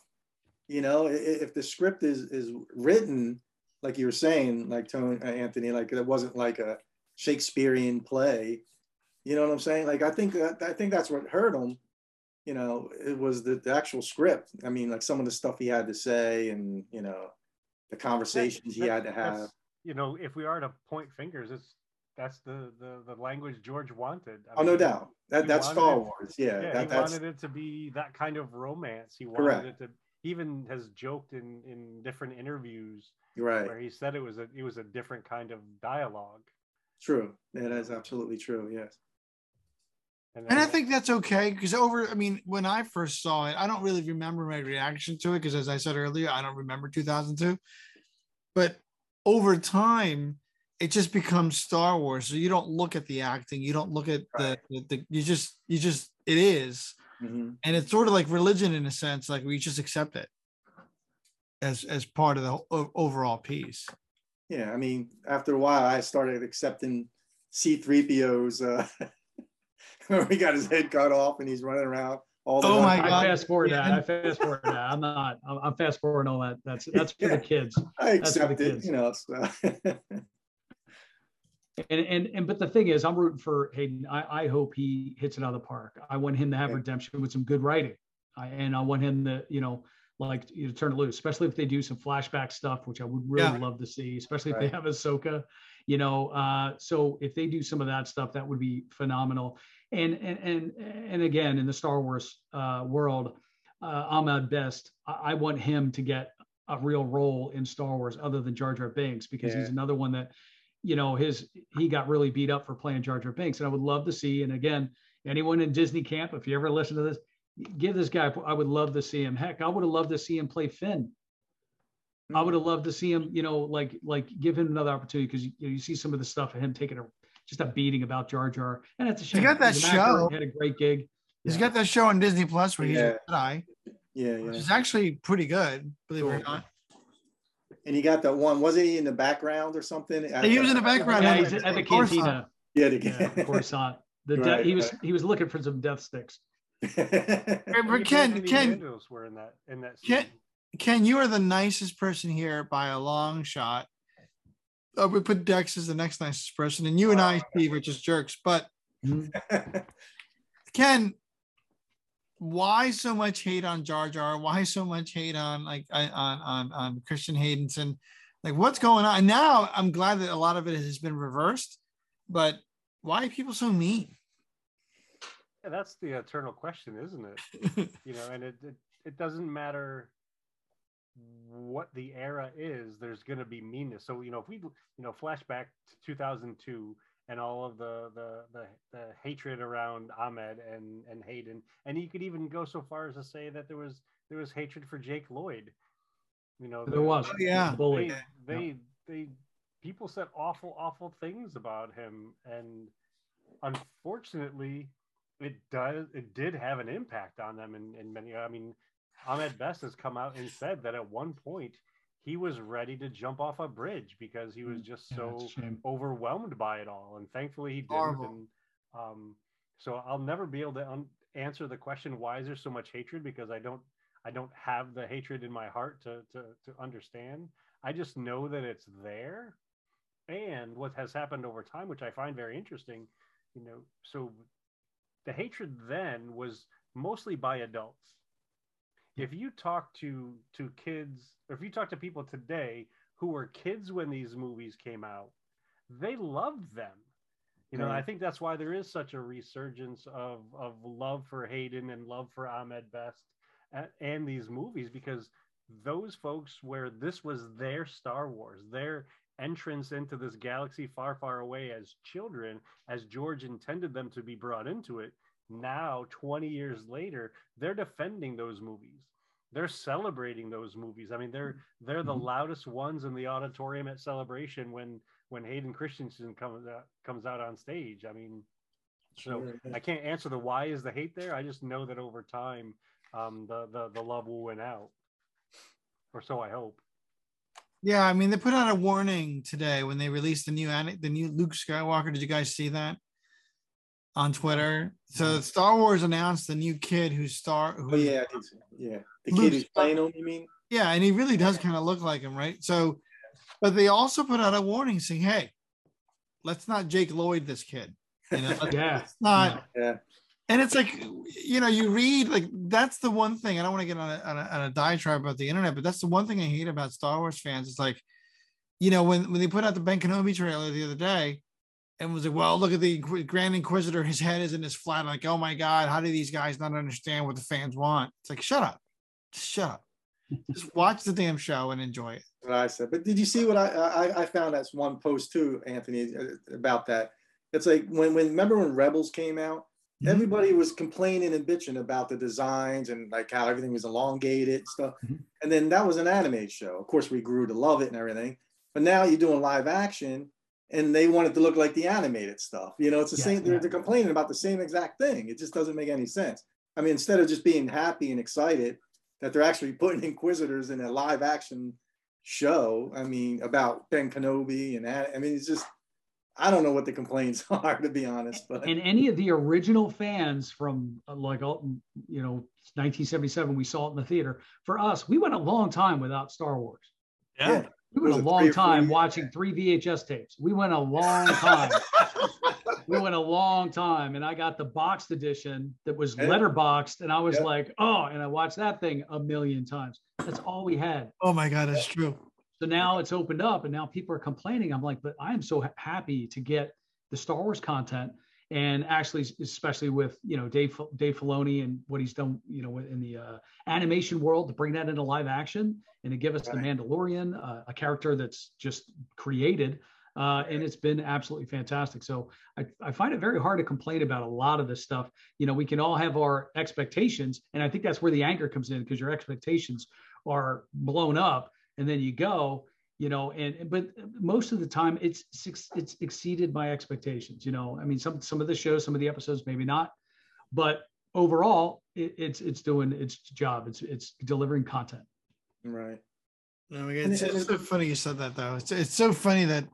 You know, if the script is is written like you were saying, like Tony uh, Anthony, like it wasn't like a Shakespearean play. You know what I'm saying? Like I think that I think that's what hurt him. You know, it was the, the actual script. I mean, like some of the stuff he had to say, and you know, the conversations he had to have. You know, if we are to point fingers, it's that's the the, the language George wanted. I Oh, no doubt. That that's wanted Star it- Wars. Yeah, Yeah, that, he that's wanted it to be that kind of romance. He wanted Correct. it to. He even has joked in in different interviews right. where he said it was a it was a different kind of dialogue. True. Yeah, that's absolutely true. Yes. And I think that's okay because over, I mean, when I first saw it, I don't really remember my reaction to it because, as I said earlier, I don't remember 2002. But over time, it just becomes Star Wars. So you don't look at the acting, you don't look at the, the, the you just, you just, it is. Mhm. And it's sort of like religion in a sense, like we just accept it as as part of the o- overall piece. Yeah, I mean, after a while, I started accepting C-3PO's. Uh, [LAUGHS] where he got his head cut off and he's running around all the Oh my time. I God. fast forward Yeah. that. I fast forward that. I'm not. I'm, I'm fast forwarding all that. That's [LAUGHS] that's for the kids. I That's for the accept it, kids. you know. So. [LAUGHS] And and and but the thing is, I'm rooting for Hayden. I, I hope he hits it out of the park. I want him to have Yeah. redemption with some good writing. I, and I want him to, you know, like you know, turn it loose, especially if they do some flashback stuff, which I would really Yeah. love to see, especially if they have Ahsoka, you know. Uh, so if they do some of that stuff, that would be phenomenal. And and and and again, in the Star Wars uh, world, uh, Ahmed Best, I, I want him to get a real role in Star Wars other than Jar Jar Binks because he's another one that you know, his he got really beat up for playing Jar Jar Binks, and I would love to see. And again, anyone in Disney camp, if you ever listen to this, give this guy. I would love to see him. Heck, I would have loved to see him play Finn. I would mm-hmm. have loved to see him, you know, like like give him another opportunity because you, you see some of the stuff of him taking a just a beating about Jar Jar, and it's a shame. He got that He's show. he had a great gig. He's Yeah. got that show on Disney Plus where he's Yeah. a Jedi, yeah, which yeah. is actually pretty good, believe it or not. And he got that one. Wasn't he in the background or something? He was in the background. Yeah, on he's at the cantina. Yeah, the Yeah, of course not. The [LAUGHS] de- Right, he was right. he was looking for some death sticks. [LAUGHS] Hey, but Ken, Ken, were in that in that Ken- Ken, you are the nicest person here by a long shot. Uh, we put Dex as the next nicest person, and you and I, Steve, are just jerks. But Ken, why so much hate on Jar Jar? Why so much hate on like on on on Christian Haydenson? Like, what's going on? Now I'm glad that a lot of it has been reversed, but why are people so mean? Yeah, that's the eternal question, isn't it? [LAUGHS] you know, and it, it it doesn't matter what the era is. There's going to be meanness. So you know, if we you know flashback to 2002 and all of the the the, the hatred around Ahmed and and Hayden, and you could even go so far as to say that there was there was hatred for Jake Lloyd. You know, There was. Oh, yeah. Bully. they they they people said awful awful things about him and unfortunately it does it did have an impact on them in, in many i mean ahmed best has come out and said that at one point he was ready to jump off a bridge because he was just Yeah, so it's a shame. overwhelmed by it all and thankfully he didn't Horrible. and um so i'll never be able to un- answer the question why is there so much hatred because i don't i don't have the hatred in my heart to to, to understand i just know that it's there and what has happened over time which i find very interesting you know so the hatred then was mostly by adults if you talk to to kids or if you talk to people today who were kids when these movies came out they loved them you know i think that's why there is such a resurgence of of love for hayden and love for ahmed best and, and these movies because those folks where this was their Star Wars, their entrance into this galaxy far, far away as children, as George intended them to be brought into it. Now, 20 years later, they're defending those movies. They're celebrating those movies. I mean, they're they're the Mhm. loudest ones in the auditorium at Celebration when when Hayden Christensen comes out comes out on stage. I mean, so I can't answer the why is the hate there. I just know that over time, um, the the the love will win out, or so I hope. Yeah, I mean, they put out a warning today when they released the new the new Luke Skywalker. Did you guys see that on Twitter? So mm-hmm. Star Wars announced the new kid who's star. Who, Oh yeah, I did see- yeah. The Luke's- kid who's playing him, you mean? yeah, and he really does kind of look like him, right? So, but they also put out a warning saying, "Hey, let's not Jake Lloyd this kid." You know, [LAUGHS] let's Yeah. not. Yeah. And it's like, you know, you read like that's the one thing. I don't want to get on a, on a, on a diatribe about the internet, but that's the one thing I hate about Star Wars fans. It's like, you know, when when they put out the Ben Kenobi trailer the other day, and was like, well, look at the Grand Inquisitor. His head isn't as flat. Like, oh my God, how do these guys not understand what the fans want? It's like, shut up, just shut up. [LAUGHS] Just watch the damn show and enjoy it. what I said. But did you see what I I, I found that's one post too, Anthony, uh, about that? It's like when when remember when Rebels came out, Mhm. everybody was complaining and bitching about the designs and like how everything was elongated and stuff. Mhm. And then that was an animated show. Of course, we grew to love it and everything. But now you're doing live action, and they want it to look like the animated stuff. You know, it's the Yeah, same. They're, yeah. they're complaining about the same exact thing. It just doesn't make any sense. I mean, instead of just being happy and excited that they're actually [LAUGHS] putting Inquisitors in a live action show. I mean, about Ben Kenobi and that. I mean, it's just I don't know what the complaints [LAUGHS] are to be honest, but and any of the original fans from uh, like you know 1977 we saw it in the theater for us we went a long time without star wars yeah. We went a long three or four time years? watching three vhs tapes we went a long time we went a long time and i got the boxed edition that was Yeah. letterboxed and i was Yeah. like oh and i watched that thing a million times that's all we had Oh my God, that's true. so now it's opened up and now people are complaining. I'm like, but I am so ha- happy to get the Star Wars content and actually, especially with, you know, Dave, Dave Filoni and what he's done, you know, in the uh, animation world to bring that into live action and to give us the Mandalorian, uh, a character that's just created. Uh, and it's been absolutely fantastic. So I, I find it very hard to complain about a lot of this stuff. You know, we can all have our expectations. And I think that's where the anger comes in because your expectations are blown up and then you go you know and but most of the time it's it's it's exceeded my expectations you know i mean some some of the shows some of the episodes maybe not but overall it, it's it's doing its job it's it's delivering content right. My God, And it's, it's so funny you said that though. It's, it's so funny that,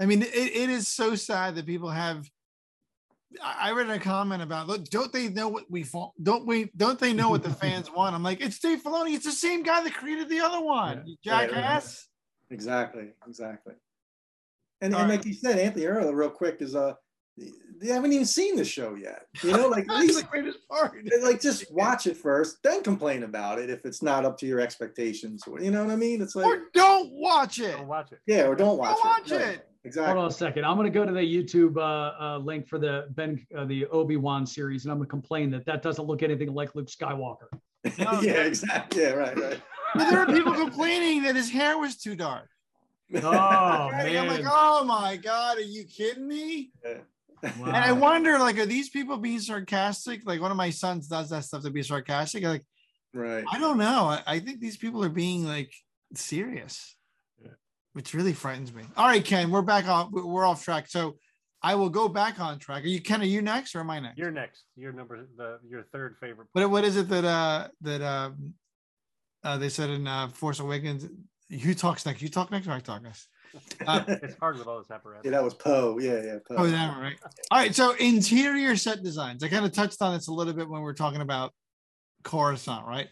I mean, it, it is so sad that people have. I I read a comment about, look, don't they know what we fa- don't we don't they know what the fans [LAUGHS] want? I'm like, it's Dave Filoni. It's the same guy that created the other one. You Right, right. jackass. Exactly. Exactly. And, All and right. like you said, Anthony earlier, real quick, is uh they haven't even seen the show yet. You know, like [LAUGHS] at least the greatest part. [LAUGHS] like just watch it first, then complain about it if it's not up to your expectations. You know what I mean? It's like Or don't watch it. Go watch it. yeah, or don't watch watch it. Right. it. Exactly. Hold on a second i'm going to go to the youtube uh, uh, link for the ben uh, the obi-wan series and i'm going to complain that that doesn't look anything like luke skywalker No, [LAUGHS] yeah, exactly. Yeah, right, right. [LAUGHS] But there are people complaining that his hair was too dark. [LAUGHS] oh Right? I'm like, oh my god, are you kidding me? Wow. And I wonder, like, are these people being sarcastic? Like, one of my sons does that stuff to be sarcastic. Like, right. I don't know. I, I think these people are being like serious, Yeah. which really frightens me. All right, Ken, we're back on. We're off track. So I will go back on track. Are you Ken? Are you next or am I next? You're next. You're number the your third favorite. What what is it that uh that um uh they said in uh Force Awakens? Who talks next? You talk next or I talk next? Uh, [LAUGHS] It's hard with all this apparatus. yeah, that was Poe. Yeah, yeah. Poe. Oh, that one, right. All right. So interior set designs. I kind of touched on this a little bit when we are talking about Coruscant, right?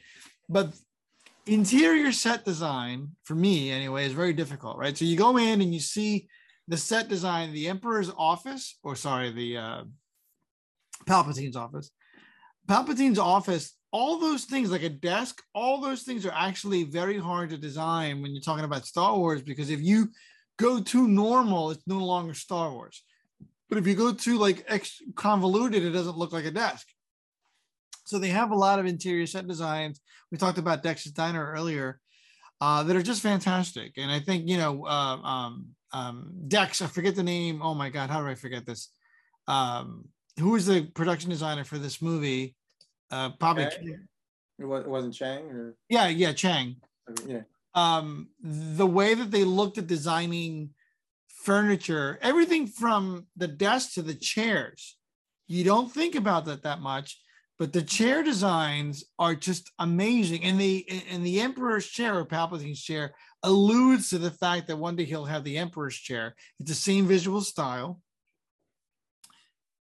But interior set design, for me anyway, is very difficult, right? So you go in and you see the set design, the Emperor's office, or sorry, the uh, Palpatine's office. Palpatine's office, all those things like a desk, all those things are actually very hard to design when you're talking about Star Wars because if you go too normal, it's no longer Star Wars. But if you go too like ex- convoluted, it doesn't look like a desk. So they have a lot of interior set designs. We talked about Dex's Diner earlier, uh, that are just fantastic. And I think you know, uh, um, um, Dex. I forget the name. Oh my God, how do I forget this? Um, who was the production designer for this movie? Uh, probably. Chiang? It it wasn't Chiang or Yeah, yeah, Chiang. yeah. um the way that they looked at designing furniture everything from the desk to the chairs you don't think about that that much but the chair designs are just amazing. And the and the emperor's chair or palpatine's chair alludes to the fact that one day he'll have the emperor's chair. It's the same visual style.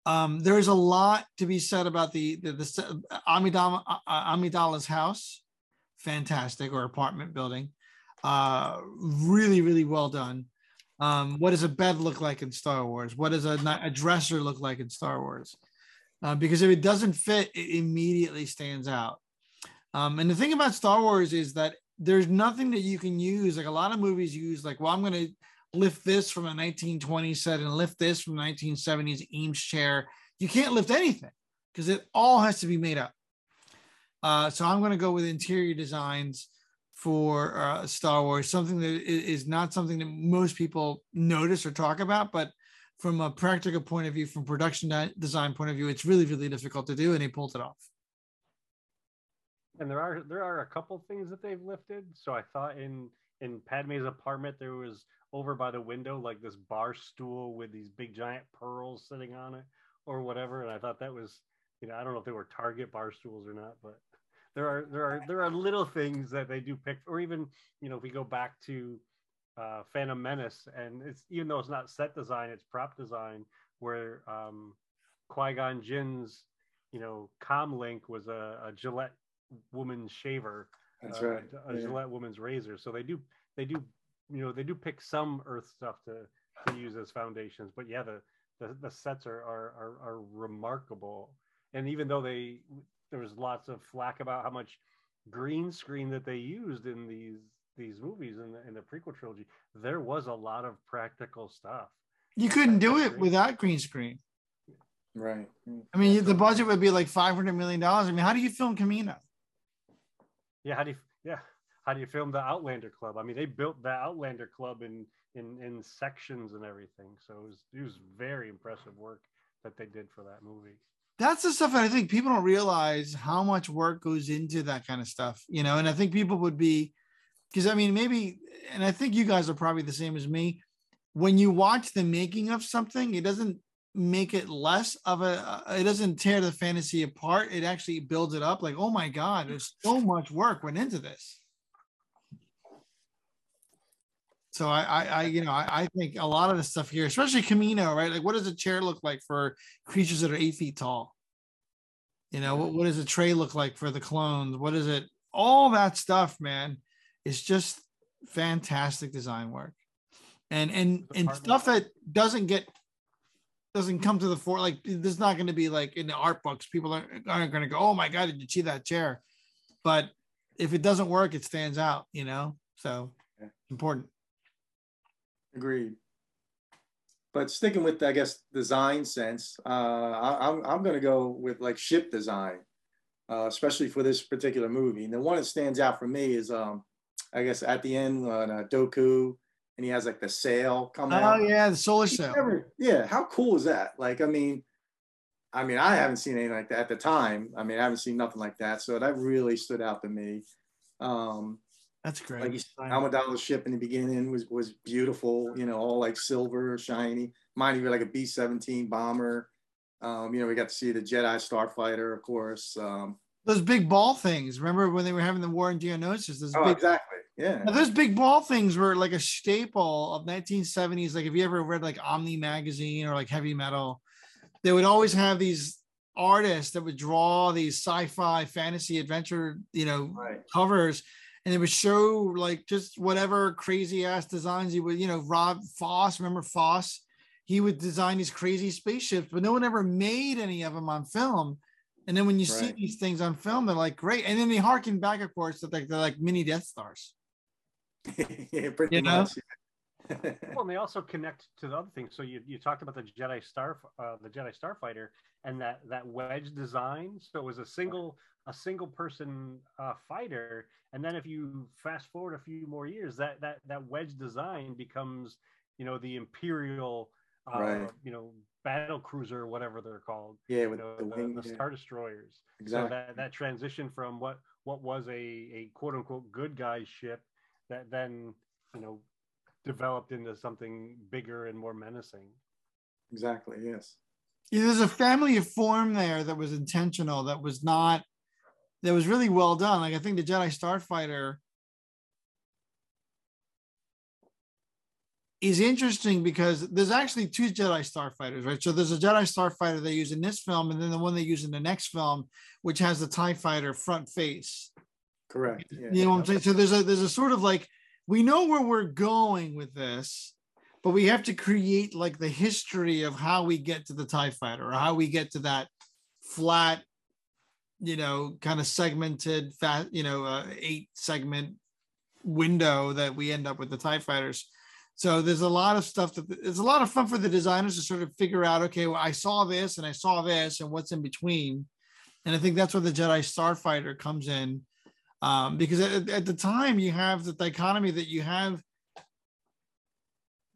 Um, there's a lot to be said about the the, the Amidala, uh, Amidala's house. Fantastic or apartment building. Uh really really well done. Um what does a bed look like in star wars? What does a, a dresser look like in star wars uh, because if it doesn't fit it immediately stands out. Um and the thing about star wars is that there's nothing that you can use. Like a lot of movies use like well i'm going to lift this from a 1920s set and lift this from 1970s eames chair. You can't lift anything because it all has to be made up. Uh, so I'm going to go with interior designs for uh, Star Wars, something that is not something that most people notice or talk about, but from a practical point of view, from production design point of view, it's really, really difficult to do, and he pulled it off. And there are there are a couple things that they've lifted. So I thought in in Padme's apartment there was over by the window like this bar stool with these big giant pearls sitting on it or whatever. And I thought that was you know I don't know if they were Target bar stools or not, but there are there are there are little things that they do pick. Or even you know if we go back to uh, Phantom Menace and it's even though it's not set design, it's prop design where um, Qui Gon Jinn's you know com link was a, a Gillette woman's shaver That's uh, right. a Yeah. Gillette woman's razor. So they do they do you know they do pick some Earth stuff to to use as foundations. But yeah, the the, the sets are, are are are remarkable. And even though they there was lots of flack about how much green screen that they used in these these movies in the in the prequel trilogy, there was a lot of practical stuff. You couldn't do it without green screen. Right. I mean, the budget would be like five hundred million dollars. I mean, how do you film Kamino? Yeah, how do you yeah how do you film the Outlander Club? I mean, they built the Outlander Club in in in sections and everything, so it was it was very impressive work that they did for that movie. that's the stuff that I think people don't realize how much work goes into that kind of stuff, you know. And I think people would be, because I mean, maybe, and I think you guys are probably the same as me. When you watch the making of something, it doesn't make it less of a, uh, it doesn't tear the fantasy apart. It actually builds it up. Like, oh my God, there's so much work went into this. So I, I, I you know, I, I think a lot of the stuff here, especially Kamino, right? Like, what does a chair look like for creatures that are eight feet tall? You know, what, what does a tray look like for the clones? What is it? All that stuff, man, is just fantastic design work. And and and stuff that doesn't get doesn't come to the fore. Like there's not going to be like in the art books, people aren't, aren't going to go, "Oh my god, did you see that chair?" But if it doesn't work, it stands out. You know, so Yeah. important. Agreed. But sticking with, I guess, design sense, uh, I, I'm I'm gonna go with like ship design, uh, especially for this particular movie. And the one that stands out for me is, um, I guess, at the end on uh, Dooku, and he has like the sail coming Oh out. yeah, the solar sail. never- yeah, how cool is that? Like, I mean, I mean, I haven't seen anything like that at the time. I mean, I haven't seen nothing like that, so that really stood out to me. Um, That's great. like you said, Amidala's ship in the beginning was was beautiful, you know, all like silver, shiny. Mine even like a B seventeen bomber. Um, you know, we got to see the Jedi Starfighter, of course. Um, Those big ball things. Remember when they were having the war in Geonosis? Those oh, big exactly. Yeah. Those big ball things were like a staple of 1970s. Like if you ever read like Omni magazine or like heavy metal, they would always have these artists that would draw these sci-fi fantasy adventure, you know, Right. covers and they would show like just whatever crazy ass designs you would, you know, Rob Foss, remember Foss? He would design these crazy spaceships, but no one ever made any of them on film. And then when you see these things on film, they're like great. And then they harken back, of course, that like they're like mini Death Stars. [LAUGHS] yeah, pretty You know? much. well, and they [LAUGHS] also connect to the other things. So you, you talked about the Jedi Star, uh, the Jedi Starfighter, and that that wedge design. So it was a single a single person uh, fighter, and then if you fast forward a few more years, that that that wedge design becomes, you know, the Imperial, uh, Right. you know, battle cruiser, whatever they're called. Yeah, you with know, the the, wing. the yeah. Star Destroyers. Exactly. So that that transition from what what was a a quote unquote good guy ship that then you know developed into something bigger and more menacing. Exactly. Yes. Yeah, there's a family of form there that was intentional, that was not, that was really well done. Like I think the Jedi Starfighter is interesting because there's actually two Jedi Starfighters, right? So there's a Jedi Starfighter they use in this film, and then the one they use in the next film, which has the TIE fighter front face. Correct. Yeah. You know what I'm saying? So there's a there's a sort of like we know where we're going with this, but we have to create like the history of how we get to the TIE fighter or how we get to that flat, you know, kind of segmented fat, you know, uh, eight segment window that we end up with the TIE fighters. So there's a lot of stuff that it's a lot of fun for the designers to sort of figure out, okay, well, I saw this and I saw this and what's in between. And I think that's where the Jedi Starfighter comes in um, because at, at the time you have the dichotomy that you have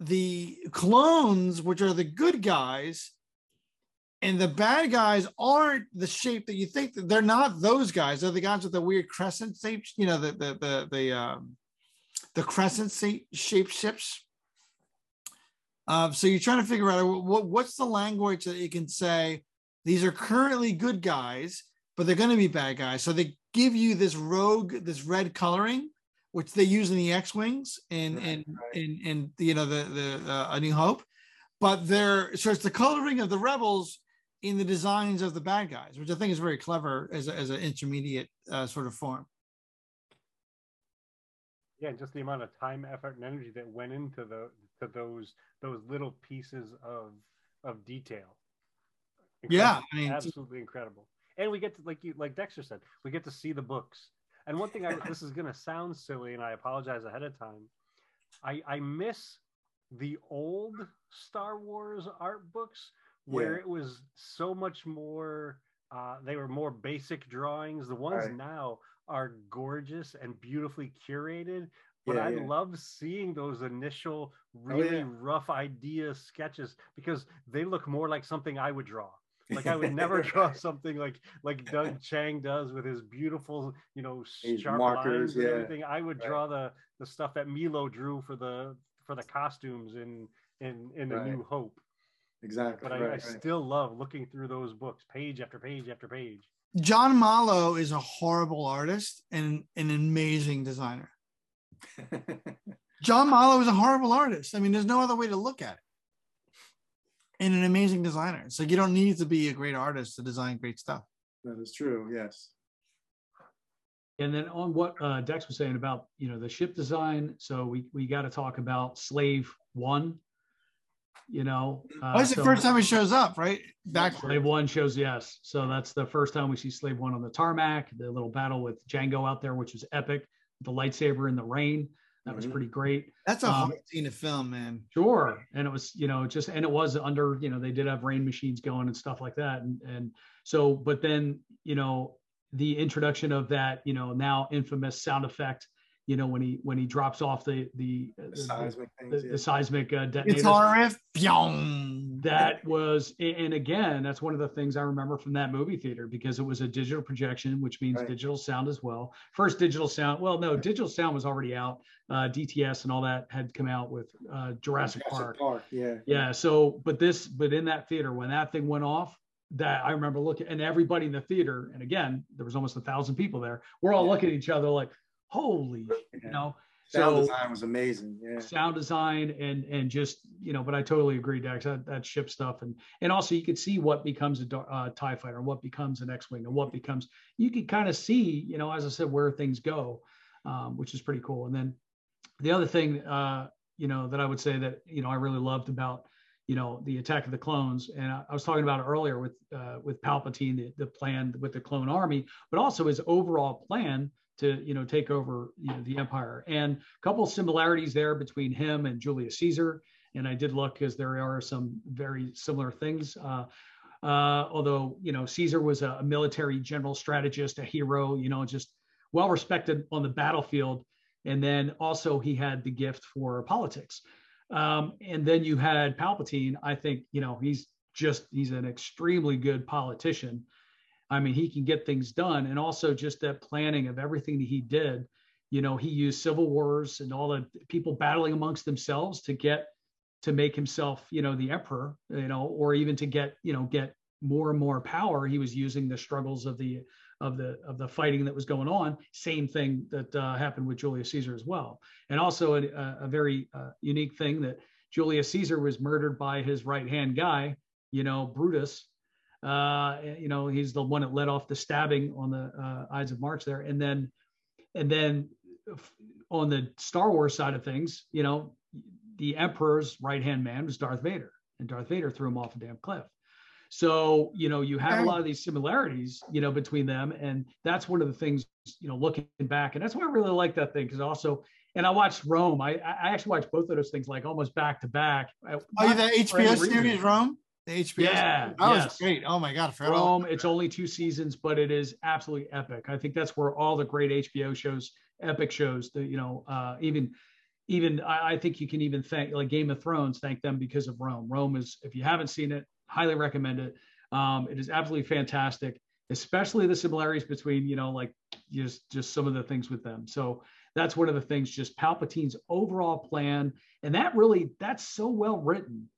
the clones, which are the good guys, and the bad guys aren't the shape that you think. That they're not those guys. They're the guys with the weird crescent shape. You know, the the the the um, the crescent shape shaped Um, so you're trying to figure out what what's the language that you can say. These are currently good guys, but they're going to be bad guys. So they give you this rogue, this red coloring, which they use in the X-wings and Right, and right. and and you know the the uh, A New Hope, but they're so it's the coloring of the rebels in the designs of the bad guys, which I think is very clever as a, as an intermediate uh, sort of form. Yeah, and just the amount of time, effort, and energy that went into the to those those little pieces of of detail. Yeah, I mean, absolutely incredible. And we get to like you like Dexter said, we get to see the books. And one thing I this is gonna sound silly, and I apologize ahead of time. I I miss the old Star Wars art books where Yeah. it was so much more uh, they were more basic drawings. The ones Right. now are gorgeous and beautifully curated. But Yeah, I yeah. love seeing those initial, oh, really yeah. rough idea sketches because they look more like something I would draw. Like I would [LAUGHS] never draw something like like Doug Chiang does with his beautiful, you know, His sharp markers, lines and yeah. everything. I would Right. draw the the stuff that Milo drew for the for the costumes in in in A New Hope. Exactly. But I, right, I right. still love looking through those books, page after page after page. John Mollo is a horrible artist and an amazing designer. [LAUGHS] John Mollo is a horrible artist. I mean, there's no other way to look at it. And an amazing designer. So you don't need to be a great artist to design great stuff. that is true. Yes. And then on what uh, Dex was saying about you know the ship design, so we we got to talk about Slave One. You know, uh, Oh, it's the first time it shows up, right? Back. Slave One shows yes, so that's the first time we see Slave One on the tarmac. The little battle with Jango out there, which was epic. The lightsaber in the rain, that was Mhm. pretty great. That's a Um, hard scene to film, man. Sure. And it was, you know, just and it was under, you know, they did have rain machines going and stuff like that. And and so, but then, you know, the introduction of that, you know, now infamous sound effect, you know, when he when he drops off the the The the, seismic the, things. the yeah. seismic uh, detonators. Guitar riff, pyong. That was, and again, that's one of the things I remember from that movie theater because it was a digital projection, which means Right. digital sound as well. First digital sound, well, no, digital sound was already out. Uh, DTS and all that had come out with uh, Jurassic Park. Yeah. Yeah. So, but this, but in that theater, when that thing went off, that I remember looking, and everybody in the theater, and again, there was almost a thousand people there. We're all Yeah. looking at each other like, "Holy," Yeah. you know. Sound so design was amazing. Yeah. sound design and and just you know, but I totally agree, Dex. That, that ship stuff, and and also you could see what becomes a uh, Tie fighter, and what becomes an X-wing, and what becomes. You could kind of see, you know, as I said, where things go, um, which is pretty cool. And then the other thing, uh, you know, that I would say that you know I really loved about you know the attack of the clones and i, I was talking about it earlier with uh, with palpatine the, the plan with the clone army but also his overall plan to you know take over you know the empire. And a couple similarities there between him and Julius Caesar. And I did look because there are some very similar things. Uh, uh, although you know Caesar was a military general strategist, a hero, you know, just well respected on the battlefield, and then also he had the gift for politics. Um, and then you had Palpatine. I think you know he's just he's an extremely good politician. I mean, he can get things done, and also just that planning of everything that he did. You know, he used civil wars and all the people battling amongst themselves to get to make himself, you know, the emperor, you know, or even to get, you know, get more and more power. He was using the struggles of the of the of the fighting that was going on. Same thing that uh, happened with Julius Caesar as well, and also a, a very uh, unique thing that Julius Caesar was murdered by his right hand guy, you know, Brutus. Uh, you know, he's the one that led off the stabbing on the uh, Ides of March there, and then and then on the Star Wars side of things, you know, the Emperor's right hand man was Darth Vader, and Darth Vader threw him off a damn cliff. So, you know, you have a lot of these similarities, you know, between them. And that's one of the things, you know, looking back. And that's why I really like that thing. Cause also, and I watched Rome. I, I actually watched both of those things like almost back to back. Oh, yeah, the HBO series Rome? The HBO yeah, that yes. was great. Oh my God. Rome, it's only two seasons, but it is absolutely epic. I think that's where all the great HBO shows, epic shows, the, you know, uh, even even I, I, think you can even thank like Game of Thrones, thank them because of Rome. Rome is, if you haven't seen it, highly recommend it. Um, it is absolutely fantastic, especially the similarities between, you know, like just just some of the things with them. So that's one of the things, just Palpatine's overall plan, and that really that's so well written.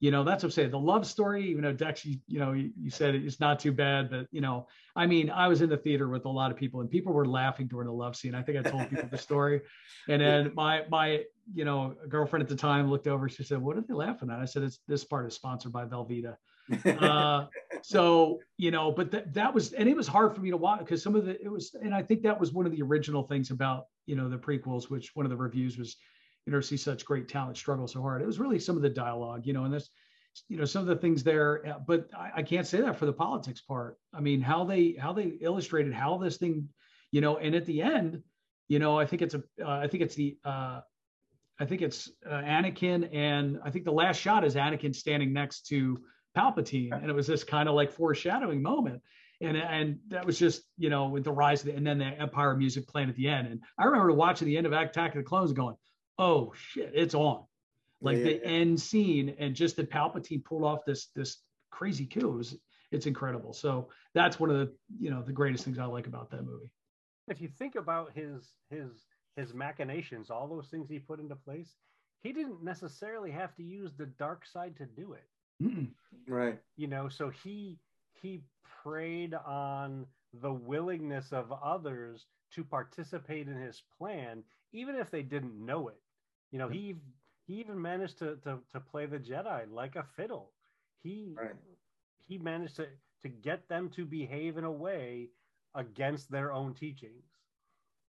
You know, that's what I'm saying. The love story, even though Dex, you, you know, you, you said it's not too bad, but you know, I mean, I was in the theater with a lot of people, and people were laughing during the love scene. I think I told people the story, [LAUGHS] and then my my you know girlfriend at the time looked over. She said, "What are they laughing at?" I said, "It's this part is sponsored by Velveeta." uh, so you know, but that that was, and it was hard for me to watch because some of the it was, and I think that was one of the original things about you know the prequels, which one of the reviews was, you know, see such great talent struggle so hard. It was really some of the dialogue, you know, and this, you know, some of the things there. Uh, but I, I can't say that for the politics part. I mean, how they how they illustrated how this thing, you know, and at the end, you know, I think it's a, uh, I think it's the. uh I think it's uh, Anakin, and I think the last shot is Anakin standing next to Palpatine, and it was this kind of like foreshadowing moment. And, and that was just you know with the rise of the, and then the Empire music playing at the end. And I remember watching the end of Attack of the Clones, going, "Oh shit, it's on!" Like yeah, the yeah. end scene, and just that Palpatine pulled off this this crazy coup. It was, it's incredible. So that's one of the you know the greatest things I like about that movie. If you think about his his his machinations, all those things he put into place, he didn't necessarily have to use the dark side to do it. Mm-mm. Right. You know, so he he preyed on the willingness of others to participate in his plan, even if they didn't know it. You know, he he even managed to to, to play the Jedi like a fiddle. He right. he managed to to get them to behave in a way against their own teachings.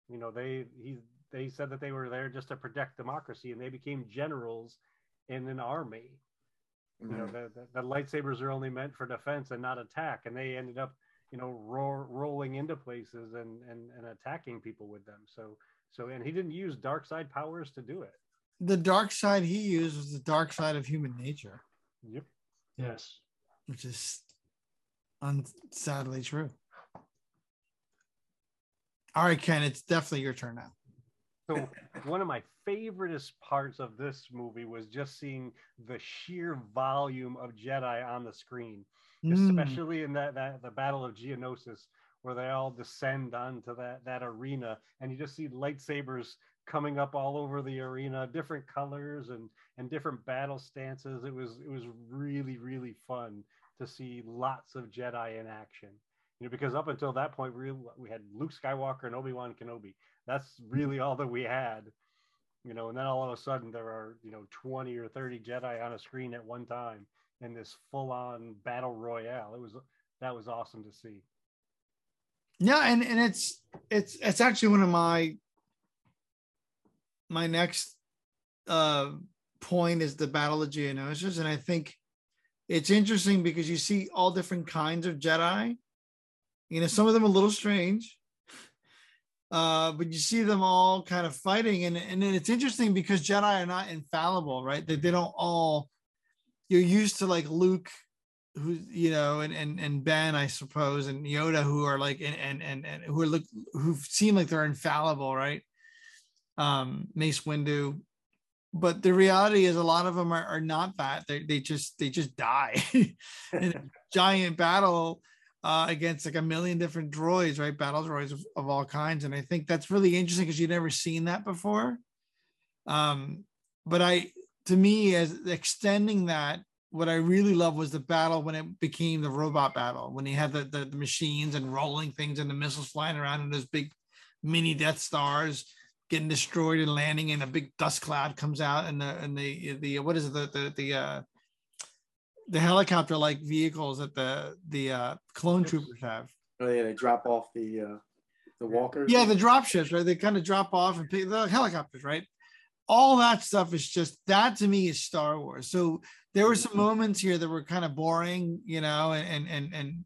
You know, they he they said that they were there just to protect democracy, and they became generals in an army you know, mm-hmm. the, the, the, lightsabers are only meant for defense and not attack, and they ended up, you know, ro- rolling into places and, and and attacking people with them. So so, and he didn't use dark side powers to do it. The dark side he used was the dark side of human nature. Yep. Yes. Which is unsadly true. All right, Ken, it's definitely your turn now. So one of my favoriteest parts of this movie was just seeing the sheer volume of Jedi on the screen, mm. especially in that, that the Battle of Geonosis, where they all descend onto that that arena, and you just see lightsabers coming up all over the arena, different colors and and different battle stances. It was it was really really fun to see lots of Jedi in action. You know, because up until that point, we, we had Luke Skywalker and Obi Wan Kenobi. That's really all that we had you know, and then all of a sudden there are, you know, 20 or 30 Jedi on a screen at one time in this full on battle royale. It was, that was awesome to see. Yeah. And, and it's, it's, it's actually one of my, my next uh, point is the Battle of Geonosis. And I think it's interesting because you see all different kinds of Jedi. You know, some of them a little strange, Uh, but you see them all kind of fighting, and and it's interesting because Jedi are not infallible, right? They they don't all. You're used to like Luke, who you know, and and and Ben, I suppose, and Yoda, who are like and and and, and who are look who seem like they're infallible, right? Um, Mace Windu, but the reality is a lot of them are, are not that. They they just they just die [LAUGHS] in a giant battle uh, against like a million different droids, right? Battle droids of, of all kinds. And I think that's really interesting because you've never seen that before. Um, but I, to me, as extending that, what I really love was the battle when it became the robot battle, when he had the, the, the machines and rolling things and the missiles flying around and those big mini Death Stars getting destroyed and landing and a big dust cloud comes out and the and the the what is it the the, the uh the helicopter like vehicles that the the uh, clone troopers have. Oh yeah, they drop off the uh, the walkers. Yeah, the drop ships, right? They kind of drop off and pick the helicopters, right? All that stuff is just that to me is Star Wars. So there were some moments here that were kind of boring, you know, and and and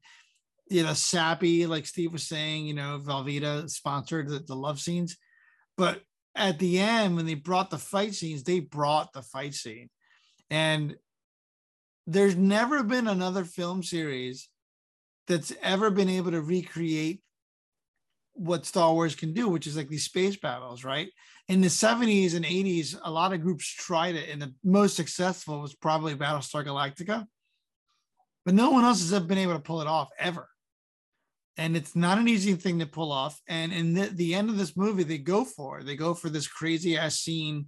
you know, sappy, like Steve was saying, you know, Velveeta sponsored the, the love scenes. But at the end, when they brought the fight scenes, they brought the fight scene. And there's never been another film series that's ever been able to recreate what Star Wars can do, which is like these space battles, right? In the 70s and 80s, a lot of groups tried it, and the most successful was probably Battlestar Galactica. But no one else has ever been able to pull it off ever. And it's not an easy thing to pull off. And in the, the end of this movie, they go for They go for this crazy ass scene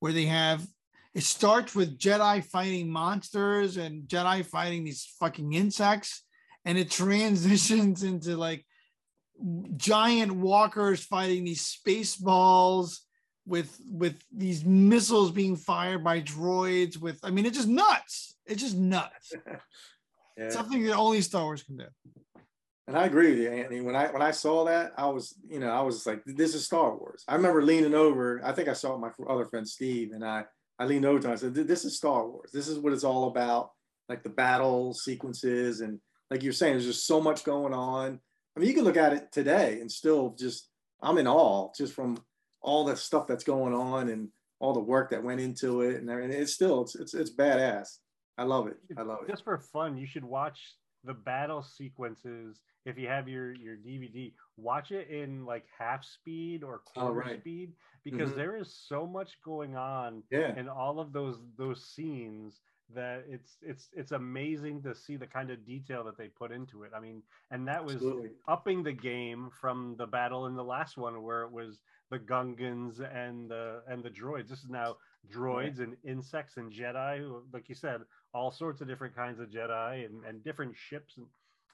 where they have it starts with Jedi fighting monsters and Jedi fighting these fucking insects, and it [LAUGHS] transitions into like giant walkers fighting these space balls with with these missiles being fired by droids with i mean it's just nuts it's just nuts [LAUGHS] yeah. something that only star wars can do and i agree with you anthony when i when i saw that i was you know i was like this is star wars i remember leaning over i think i saw my other friend steve and i I leaned over to him. I said, "This is Star Wars. This is what it's all about. Like the battle sequences and like you're saying, there's just so much going on. I mean, you can look at it today and still just I'm in awe just from all the stuff that's going on and all the work that went into it and, and it's still it's, it's it's badass. I love it. I love it. Just for fun, you should watch the battle sequences if you have your your DVD. Watch it in like half speed or oh, quarter oh, right. speed because mm-hmm. there is so much going on yeah. in all of those those scenes that it's it's it's amazing to see the kind of detail that they put into it. I mean, and that was Absolutely. upping the game from the battle in the last one where it was the Gungans and the and the droids. This is now droids yeah. and insects and Jedi, like you said, all sorts of different kinds of Jedi and, and different ships. And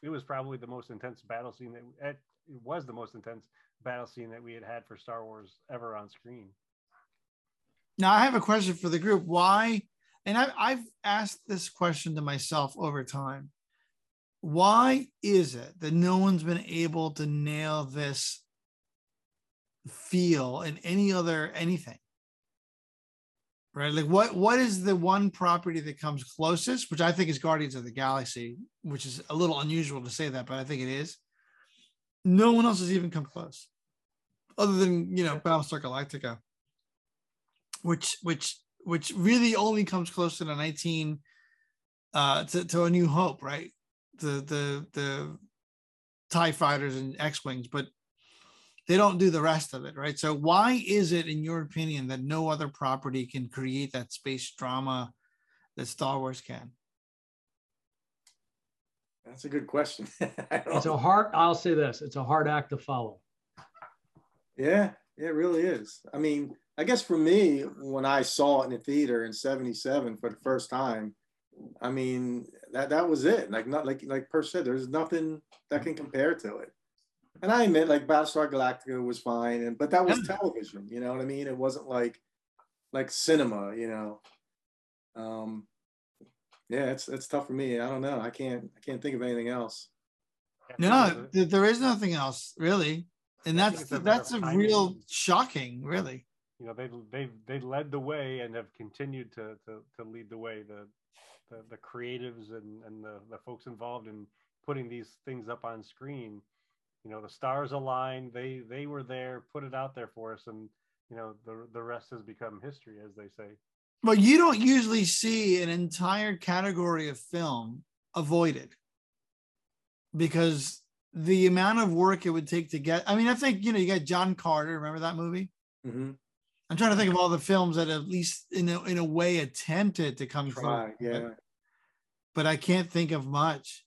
it was probably the most intense battle scene that it, it was the most intense battle scene that we had had for Star Wars ever on screen. Now I have a question for the group. Why? And I've, I've asked this question to myself over time. Why is it that no one's been able to nail this feel in any other anything? Right? Like what what is the one property that comes closest, which I think is Guardians of the Galaxy, which is a little unusual to say that, but I think it is. No one else has even come close other than you know Battlestar Galactica, which which which really only comes close to the 19 uh to, to a new hope right the the the tie fighters and x-wings but they don't do the rest of it right so why is it in your opinion that no other property can create that space drama that star wars can that's a good question [LAUGHS] it's a hard i'll say this it's a hard act to follow yeah, it really is. I mean, I guess for me, when I saw it in the theater in '77 for the first time, I mean that that was it. Like not like like Per said, there's nothing that can compare to it. And I admit, like Battlestar Galactica was fine, and but that was television. You know what I mean? It wasn't like like cinema. You know. Um, yeah, it's it's tough for me. I don't know. I can't I can't think of anything else. No, there is nothing else really and that's that's a real shocking, really. You know, they they they led the way and have continued to to, to lead the way. The, the the creatives and and the the folks involved in putting these things up on screen. You know the stars aligned. They they were there, put it out there for us, and you know the the rest has become history, as they say. But you don't usually see an entire category of film avoided because the amount of work it would take to get. I mean, I think you know you got John Carter. Remember that movie? hmm I'm trying to think of all the films that at least in a, in a way attempted to come Try, through. yeah. But I can't think of much,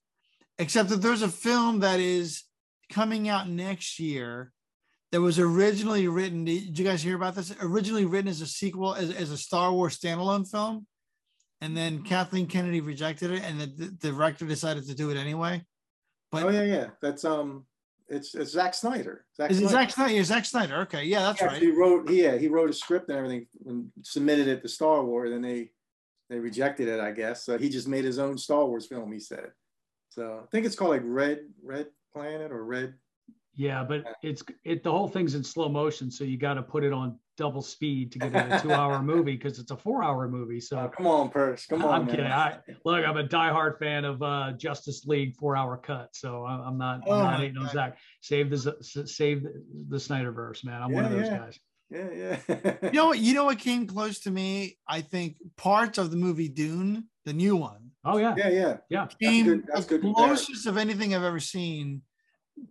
except that there's a film that is coming out next year that was originally written. Did you guys hear about this? Originally written as a sequel, as, as a Star Wars standalone film. And then Kathleen Kennedy rejected it, and the, the director decided to do it anyway. But Oh yeah, yeah. That's um, it's it's Zack Snyder. Zack is Snyder. Zack Snyder? Yeah, Zack Snyder. Okay, yeah, that's He right. He wrote yeah he wrote a script and everything and submitted it to Star Wars and they they rejected it I guess so he just made his own Star Wars film he said so I think it's called like Red Red Planet or Red Yeah, but it's it the whole thing's in slow motion, so you got to put it on double speed to get it a [LAUGHS] two-hour movie because it's a four-hour movie. oh, So come on Purse come on I'm man. kidding. I, look, I'm a diehard fan of uh, Justice League four-hour cut, so I'm, I'm not, I'm Oh not my hating on Zack. Save the save the, the Snyderverse, man. I'm one of those yeah. guys. yeah yeah You know what? You know what came close to me? I think parts of the movie Dune, the new one, Oh yeah, yeah yeah yeah. That's good- that's the good closest of anything I've ever seen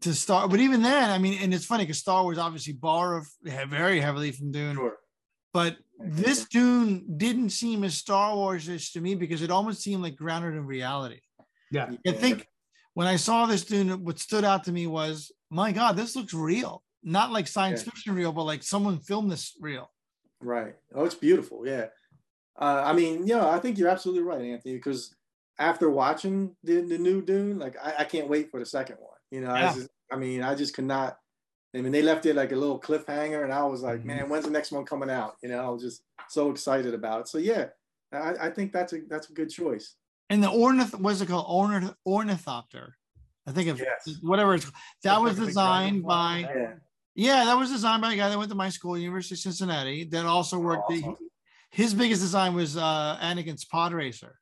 to Star. But even then, I mean, and it's funny because Star Wars obviously borrowed very heavily from Dune, sure but this Dune didn't seem as Star Wars-ish to me because it almost seemed like grounded in reality. Yeah. I think when I saw this Dune, what stood out to me was, my God, this looks real. Not like science Yeah. fiction real, but like someone filmed this real. Right. Oh, it's beautiful. Yeah. Uh, I mean, yeah, I think you're absolutely right, Anthony, because after watching the, the new Dune, like I, I can't wait for the second one. You know, Yeah. I, just, I mean, I just could not. I mean, they left it like a little cliffhanger, and I was like, Mhm. man, when's the next one coming out? You know, I was just so excited about it. So yeah, I, I think that's a that's a good choice. And the ornith, what's it called? Ornith, ornithopter. I think of Yes. whatever it's that was Like a big designed by Yeah. yeah, that was designed by a guy that went to my school, University of Cincinnati, that also worked. the- his biggest design was uh Anakin's pod racer.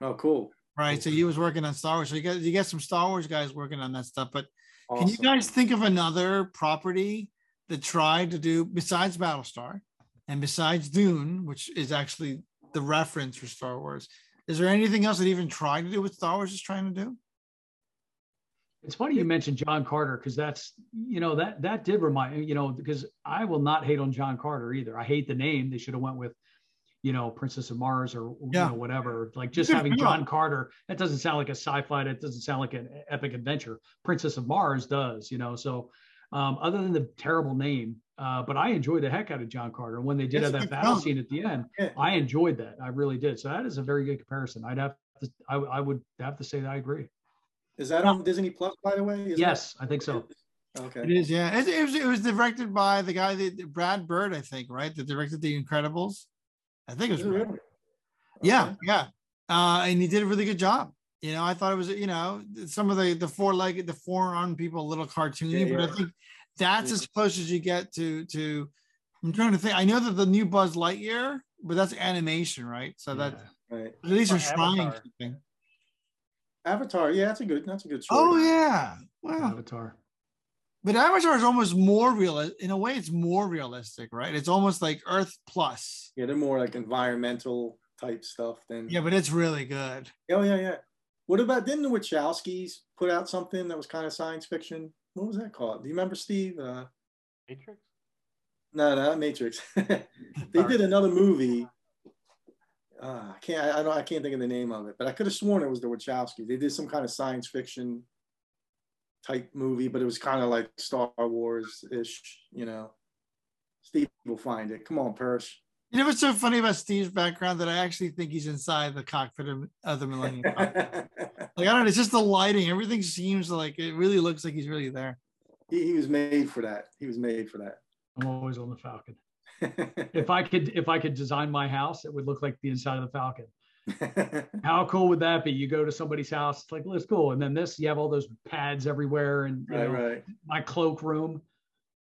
Oh, cool. Right. So he was working on Star Wars. So you got you got some Star Wars guys working on that stuff. But Awesome. can you guys think of another property that tried to do besides Battlestar and besides Dune, which is actually the reference for Star Wars? Is there anything else that even tried to do what Star Wars is trying to do? It's funny you mentioned John Carter because that's you know that that did remind you know because I will not hate on John Carter either. I hate the name. They should have went with you know Princess of Mars or Yeah. you know whatever. Like just having John. Carter that doesn't sound like a sci-fi. That doesn't sound like an epic adventure. Princess of Mars does. You know so. Um, other than the terrible name, uh, but I enjoyed the heck out of John Carter. When they did It's have that battle film. scene at the end, Yeah. I enjoyed that. I really did. So that is a very good comparison. I'd have to, I, I would have to say that I agree. Is that on Disney Plus, by the way? Is Yes, I think so. Okay. It is, yeah. It, it was it was directed by the guy that Brad Bird, I think, right? That directed The Incredibles. I think it was Is it really? Yeah, Okay. yeah. Uh, and he did a really good job. You know, I thought it was, you know, some of the the four legged, the four armed people, a little cartoony, Yeah, but I think that's Yeah. as close as you get to to. I'm trying to think. I know that the new Buzz Lightyear, but that's animation, right? So that Yeah. Right. at least Or they're trying Avatar. something. Avatar. Yeah, that's a good. That's a good choice. Oh yeah, wow. Avatar. But Avatar is almost more real. In a way, it's more realistic, right? It's almost like Earth plus. Yeah, they're more like environmental type stuff than. Yeah, but it's really good. Oh yeah, yeah. What about didn't the Wachowskis put out something that was kind of science fiction? What was that called? Do you remember, Steve? Uh, Matrix. no, no, not Matrix. [LAUGHS] they did another movie. Uh, I can't. I, I don't. I can't think of the name of it, but I could have sworn it was the Wachowskis. They did some kind of science fiction type movie, but it was kind of like Star Wars ish. You know. Steve will find it. Come on, Persh. You know what's so funny about Steve's background that I actually think he's inside the cockpit of, of the Millennium Falcon. [LAUGHS] Like I don't know, it's just the lighting. Everything seems like it really looks like he's really there. he, he was made for that. He was made for that. I'm always on the Falcon. [LAUGHS] If I could, if I could design my house, it would look like the inside of the Falcon. [LAUGHS] How cool would that be? You go to somebody's house, it's like, let's go. And then this, you have all those pads everywhere, and you right, know, right. my cloak room.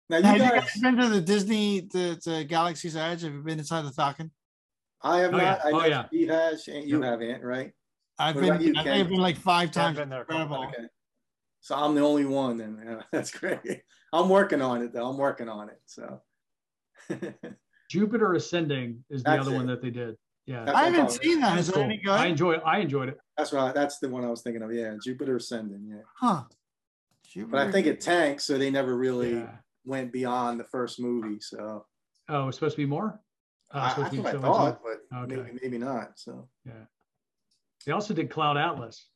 Now you Have you guys, guys been to the Disney the, to Galaxy's Edge? Have you been inside the Falcon? I have Oh, not. yeah. I Oh, yeah. Steve has, and you Yep. have, Aunt, right? I've What been. you, I think I've been like five Yeah, I've times. been there a couple Incredible. Okay. So I'm the only one. Then [LAUGHS] that's great. I'm working on it though. I'm working on it. So [LAUGHS] Jupiter Ascending is the That's other one that they did. Yeah, That's I haven't talking seen that. That's Is cool. that any good? I enjoy it. I enjoyed it. That's right. That's the one I was thinking of. Yeah, Jupiter Ascending. Yeah, huh. but I think it tanked, so they never really Yeah. went beyond the first movie. So Oh, it's supposed to be more. Oh, I, it's supposed to be I so thought, but Okay. maybe maybe not. So Yeah. They also did Cloud Atlas.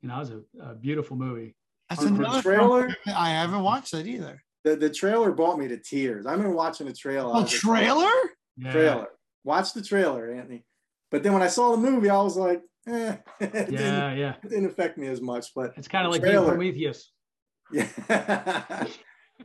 You know, it was a, a beautiful movie. That's The another trailer? I haven't watched that either. the the trailer brought me to tears. I remember watching the trailer. I Oh, was like, oh, trailer? Yeah. trailer. Watch the trailer, Anthony. But then when I saw the movie, I was like, eh, [LAUGHS] it, Yeah, yeah. it didn't affect me as much. But It's kind of like being trailer. Prometheus. [LAUGHS] yeah.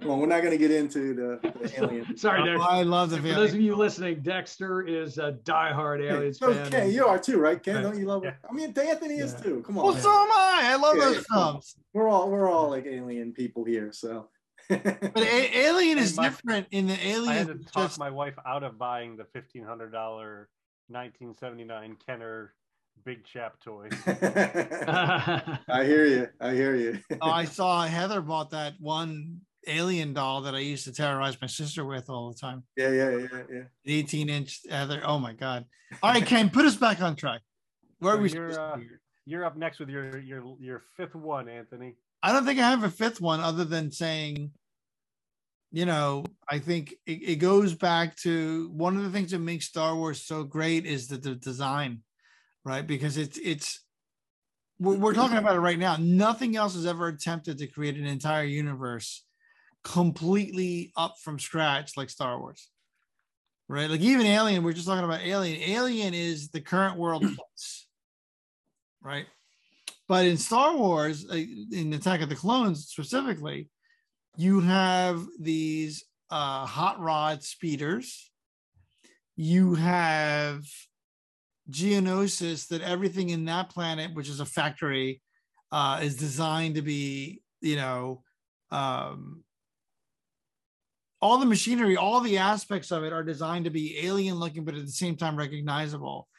well, we're not going to get into the, the [LAUGHS] alien. Sorry, Oh, Dex. I love the For video. those of you listening, Dexter is a diehard Aliens So fan. Ken, you are too, right? Ken, Right. don't you love it? I mean, Anthony is too. Come on. Well, on, so am I. I love Yeah, those films. we're all we're all like alien people here. So But a- Alien is my- different in the Alien, I had to talk just- my wife out of buying the fifteen hundred dollar, nineteen seventy nine Kenner Big Chap toy. [LAUGHS] [LAUGHS] I hear you. I hear you. oh, I saw Heather bought that one Alien doll that I used to terrorize my sister with all the time. yeah, yeah, yeah, yeah. 18 inch Heather. Oh my God. All right, Ken, put us back on track. Where So are we? you're, uh. You're up next with your your your fifth one, Anthony. I don't think I have a fifth one other than saying, you know, I think it, it goes back to one of the things that makes Star Wars so great is the, the design, right? Because it's it's we're, we're talking about it right now. Nothing else has ever attempted to create an entire universe completely up from scratch like Star Wars. Right? Like even Alien, we're just talking about Alien. Alien is the current world [CLEARS THROAT] plus, right? But in Star Wars, uh, in Attack of the Clones specifically, you have these uh, hot rod speeders. You have Geonosis, that everything in that planet, which is a factory, uh, is designed to be, you know, um, all the machinery, all the aspects of it are designed to be alien looking, but at the same time recognizable.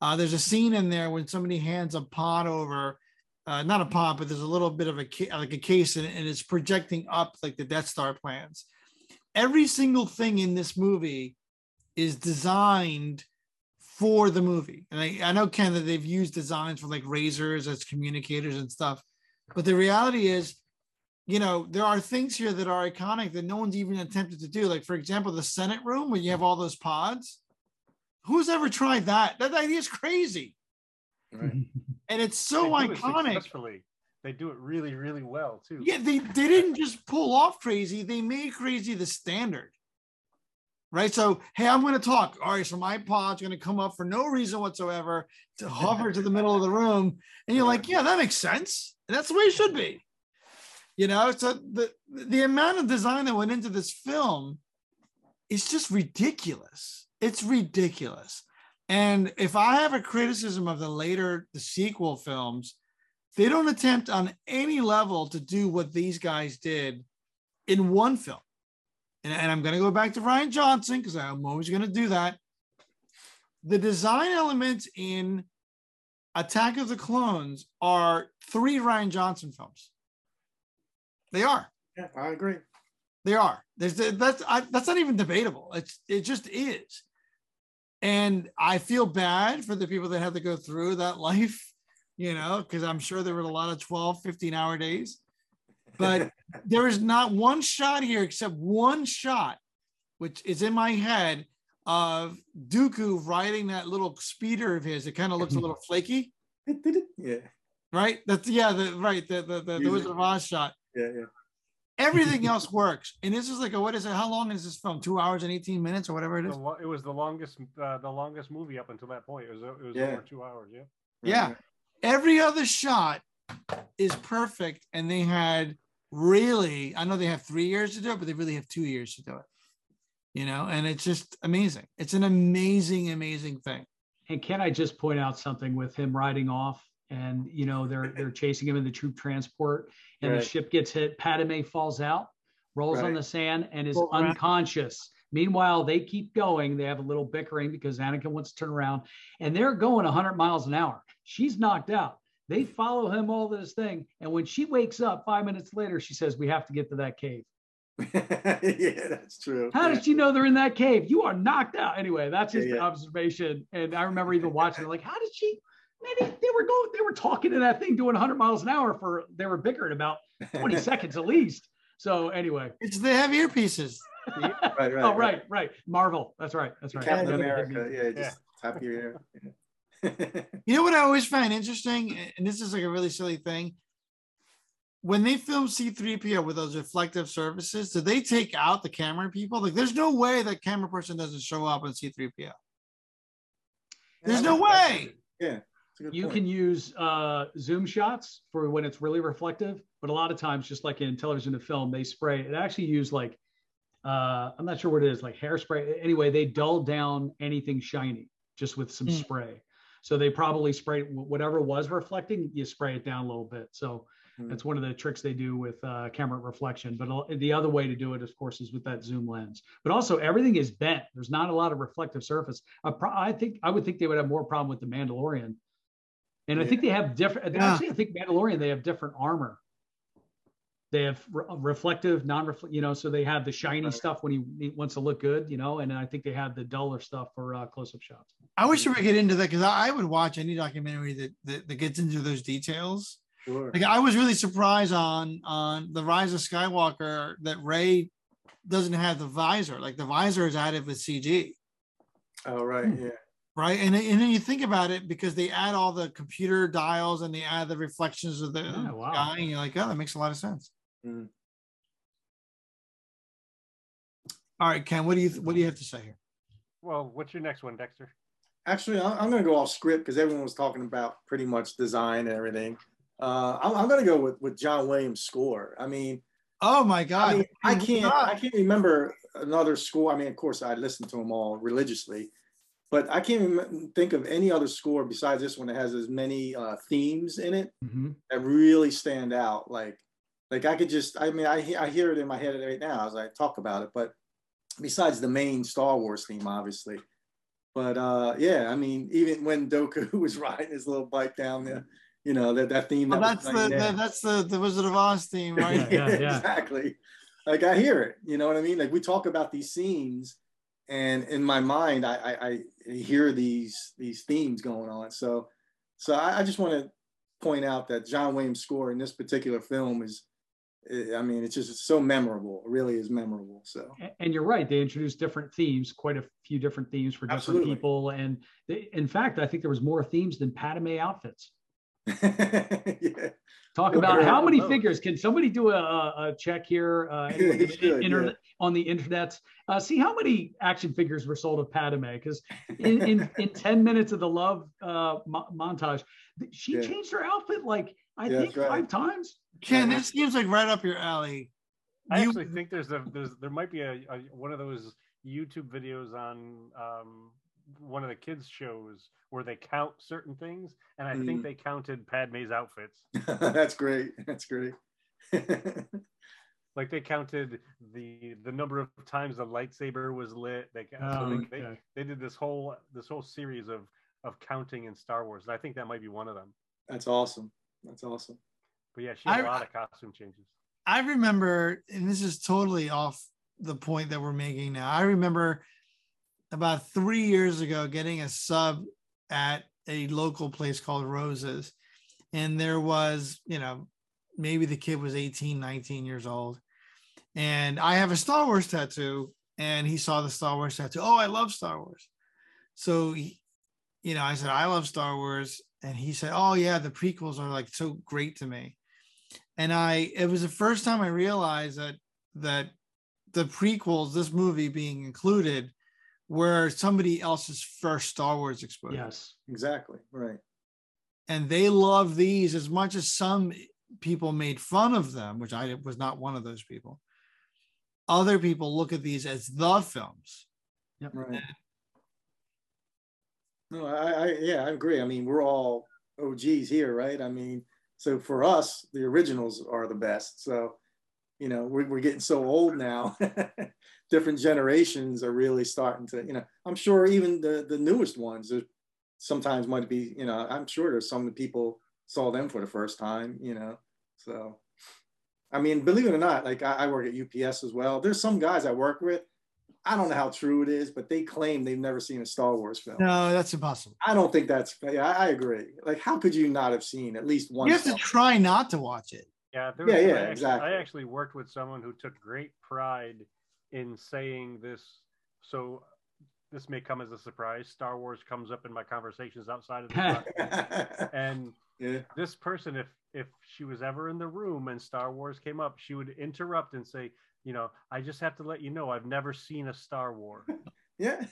Uh, there's a scene in there when somebody hands a pod over, uh, not a pod, but there's a little bit of a ca- like a case, and, and it's projecting up like the Death Star plans. Every single thing in this movie is designed for the movie. And I, I know Ken that they've used designs for like razors as communicators and stuff, but the reality is, you know, there are things here that are iconic that no one's even attempted to do. Like for example, the Senate room where you have all those pods. Who's ever tried that? That idea is crazy, Right. [LAUGHS] and it's so do it iconic. They do it really, really well too. Yeah, they, they didn't just pull off crazy, they made crazy the standard. Right. So, hey, I'm going to talk. All right. So, my pod's going to come up for no reason whatsoever to hover to the middle of the room. And you're like, yeah, that makes sense. And that's the way it should be. You know, so the, the amount of design that went into this film is just ridiculous. It's ridiculous. And if I have a criticism of the later, the sequel films, they don't attempt on any level to do what these guys did in one film. And, and I'm going to go back to Rian Johnson because I'm always going to do that. The design elements in Attack of the Clones are three Rian Johnson films. They are. Yeah, I agree. They are. There's that's I, that's not even debatable. It's it just is. And I feel bad for the people that had to go through that life, you know, because I'm sure there were a lot of 12, 15 hour days. But [LAUGHS] there is not one shot here except one shot, which is in my head of Dooku riding that little speeder of his. It kind of looks a little flaky, Yeah, right? That's yeah, the right, the the, the, the. Wizard of Oz shot. yeah, yeah. Everything else works. And this is like a what is it? How long is this film? Two hours and 18 minutes or whatever it The is. lo- it was the longest, uh, the longest movie up until that point. It was, it was Yeah. over two hours. Yeah. Yeah. Every other shot is perfect. And they had really, I know they have three years to do it, but they really have two years to do it. You know, and it's just amazing. It's an amazing, amazing thing. And can I just point out something with him riding off and you know they're they're chasing him in the troop transport and the ship gets hit. Padme falls out, rolls on the sand, and is Roll around. unconscious. Meanwhile, they keep going. They have a little bickering because Anakin wants to turn around, and they're going 100 miles an hour. She's knocked out. They follow him all this thing, and when she wakes up five minutes later, she says, "We have to get to that cave." [LAUGHS] yeah, that's true. How yeah. did she know they're in that cave? You are knocked out. Anyway, that's just Yeah, an observation. And I remember even watching, like, how did she? Man, they, they were going, they were talking to that thing doing 100 miles an hour for, they were bickering about 20 [LAUGHS] seconds at least. So anyway, It's they have earpieces. [LAUGHS] right, right, oh right, right, Marvel. That's right, that's right. Captain Yeah, America. Yeah, Yeah. just tap your ear. Yeah. [LAUGHS] You know what I always find interesting, and this is like a really silly thing. When they film C3PO with those reflective surfaces, do they take out the camera people? Like, there's no way that camera person doesn't show up on C3PO. There's no way. Yeah. It's a good you point. can use uh, zoom shots for when it's really reflective, but a lot of times, just like in television and film, they spray. It actually use like uh, I'm not sure what it is, like hairspray. Anyway, they dull down anything shiny just with some Mm. spray. So they probably spray whatever was reflecting, you spray it down a little bit. So Mm. that's one of the tricks they do with uh, camera reflection. But the other way to do it, of course, is with that zoom lens. But also, everything is bent. There's not a lot of reflective surface. I, pro- I think I would think they would have more problem with the Mandalorian. And I think they have different. Yeah. Actually, I think Mandalorian they have different armor. They have re- reflective, non-reflective. You know, so they have the shiny Right. stuff when he, he wants to look good. You know, and I think they have the duller stuff for uh, close-up shots. I wish we could get into that because I, I would watch any documentary that, that that gets into those details. Sure. Like I was really surprised on on the Rise of Skywalker that Rey doesn't have the visor. Like the visor is added with CG, Oh, right. Hmm. Yeah. Right? And and then you think about it because they add all the computer dials and they add the reflections of the Yeah, wow. guy, and you're like, oh, that makes a lot of sense. Mm. All right, Ken, what do you what do you have to say here? Well, what's your next one, Dexter? Actually, I- I'm going to go off script because everyone was talking about pretty much design and everything. Uh, I'm, I'm going to go with, with John Williams' score. I mean, Oh my God! I mean, I can't, God. I can't remember another score. I mean, of course, I listen to them all religiously, but I can't rem- think of any other score besides this one that has as many uh, themes in it that really stand out. Like, like I could just, I mean, I, I hear it in my head right now as I talk about it, but besides the main Star Wars theme, obviously. But uh, yeah, I mean, even when Dooku [LAUGHS] was riding his little bike down there, you know, that, that theme. Oh, that was that's the, the, that's the the Wizard of Oz theme, [LAUGHS] right? Yeah, yeah. [LAUGHS] exactly. Like I hear it, you know what I mean? Like we talk about these scenes, and in my mind, I I, I hear these these themes going on. So, so I, I just want to point out that John Williams' score in this particular film is, eh, I mean, it's just so memorable. It really is memorable. So And you're right. They introduced different themes, quite a few different themes for different Absolutely. people. And they, in fact, I think there was more themes than Padme outfits. [LAUGHS] yeah, Talk about how many known. figures. Can somebody do a, a, a check here uh, [LAUGHS] anyone You in- should, internet, on the internet? Uh, see how many action figures were sold of Padme? Because in, in, [LAUGHS] in 10 minutes of the love uh, mo- montage, she Yeah. changed her outfit like, I Yeah, think, right. five times. Ken, Yeah. this seems like right up your alley. I You- actually think there's a there's there might be a, a one of those YouTube videos on um, one of the kids shows where they count certain things, and I think Mm. they counted Padme's outfits. [LAUGHS] that's great. That's great. [LAUGHS] Like they counted the the number of times the lightsaber was lit. They ca- so Oh, they, they, okay. they did this whole this whole series of of counting in Star Wars. And I think that might be one of them. that's awesome. That's awesome. But yeah, she had a I- lot of costume changes. I remember, and this is totally off the point that we're making now. I remember about three years ago getting a sub at a local place called Roses. And there was, you know, maybe the kid was 18, 19 years old. And I have a Star Wars tattoo. And he saw the Star Wars tattoo. Oh, I love Star Wars. So, you know, I said, I love Star Wars. And he said, Oh, yeah, the prequels are like so great to me and I it was the first time I realized that that the prequels, this movie being included, were somebody else's first Star Wars exposure. Yes. Exactly. Right. And they love these as much as some people made fun of them, which I was not one of those people. Other people look at these as the films. Yep. Right. No, I, I, yeah, I agree. I mean, we're all OGs here, right? I mean, so for us, the originals are the best. So, you know, we're, we're getting so old now. [LAUGHS] Different generations are really starting to, you know, I'm sure even the, the newest ones, sometimes might be, you know, I'm sure there's some people saw them for the first time, you know. So, I mean, believe it or not, like I, I work at UPS as well. There's some guys I work with. I don't know how true it is, but they claim they've never seen a Star Wars film. No, that's impossible. I don't think that's. Yeah, I, I agree. Like, how could you not have seen at least one? You have to try not to watch it. Yeah, there Yeah, was, yeah, I actually, exactly. I actually worked with someone who took great pride in saying this. So this may come as a surprise. Star Wars comes up in my conversations outside of the [LAUGHS] and yeah. this person, if if she was ever in the room and Star Wars came up, she would interrupt and say, you know, I just have to let you know I've never seen a Star Wars. [LAUGHS] Yeah.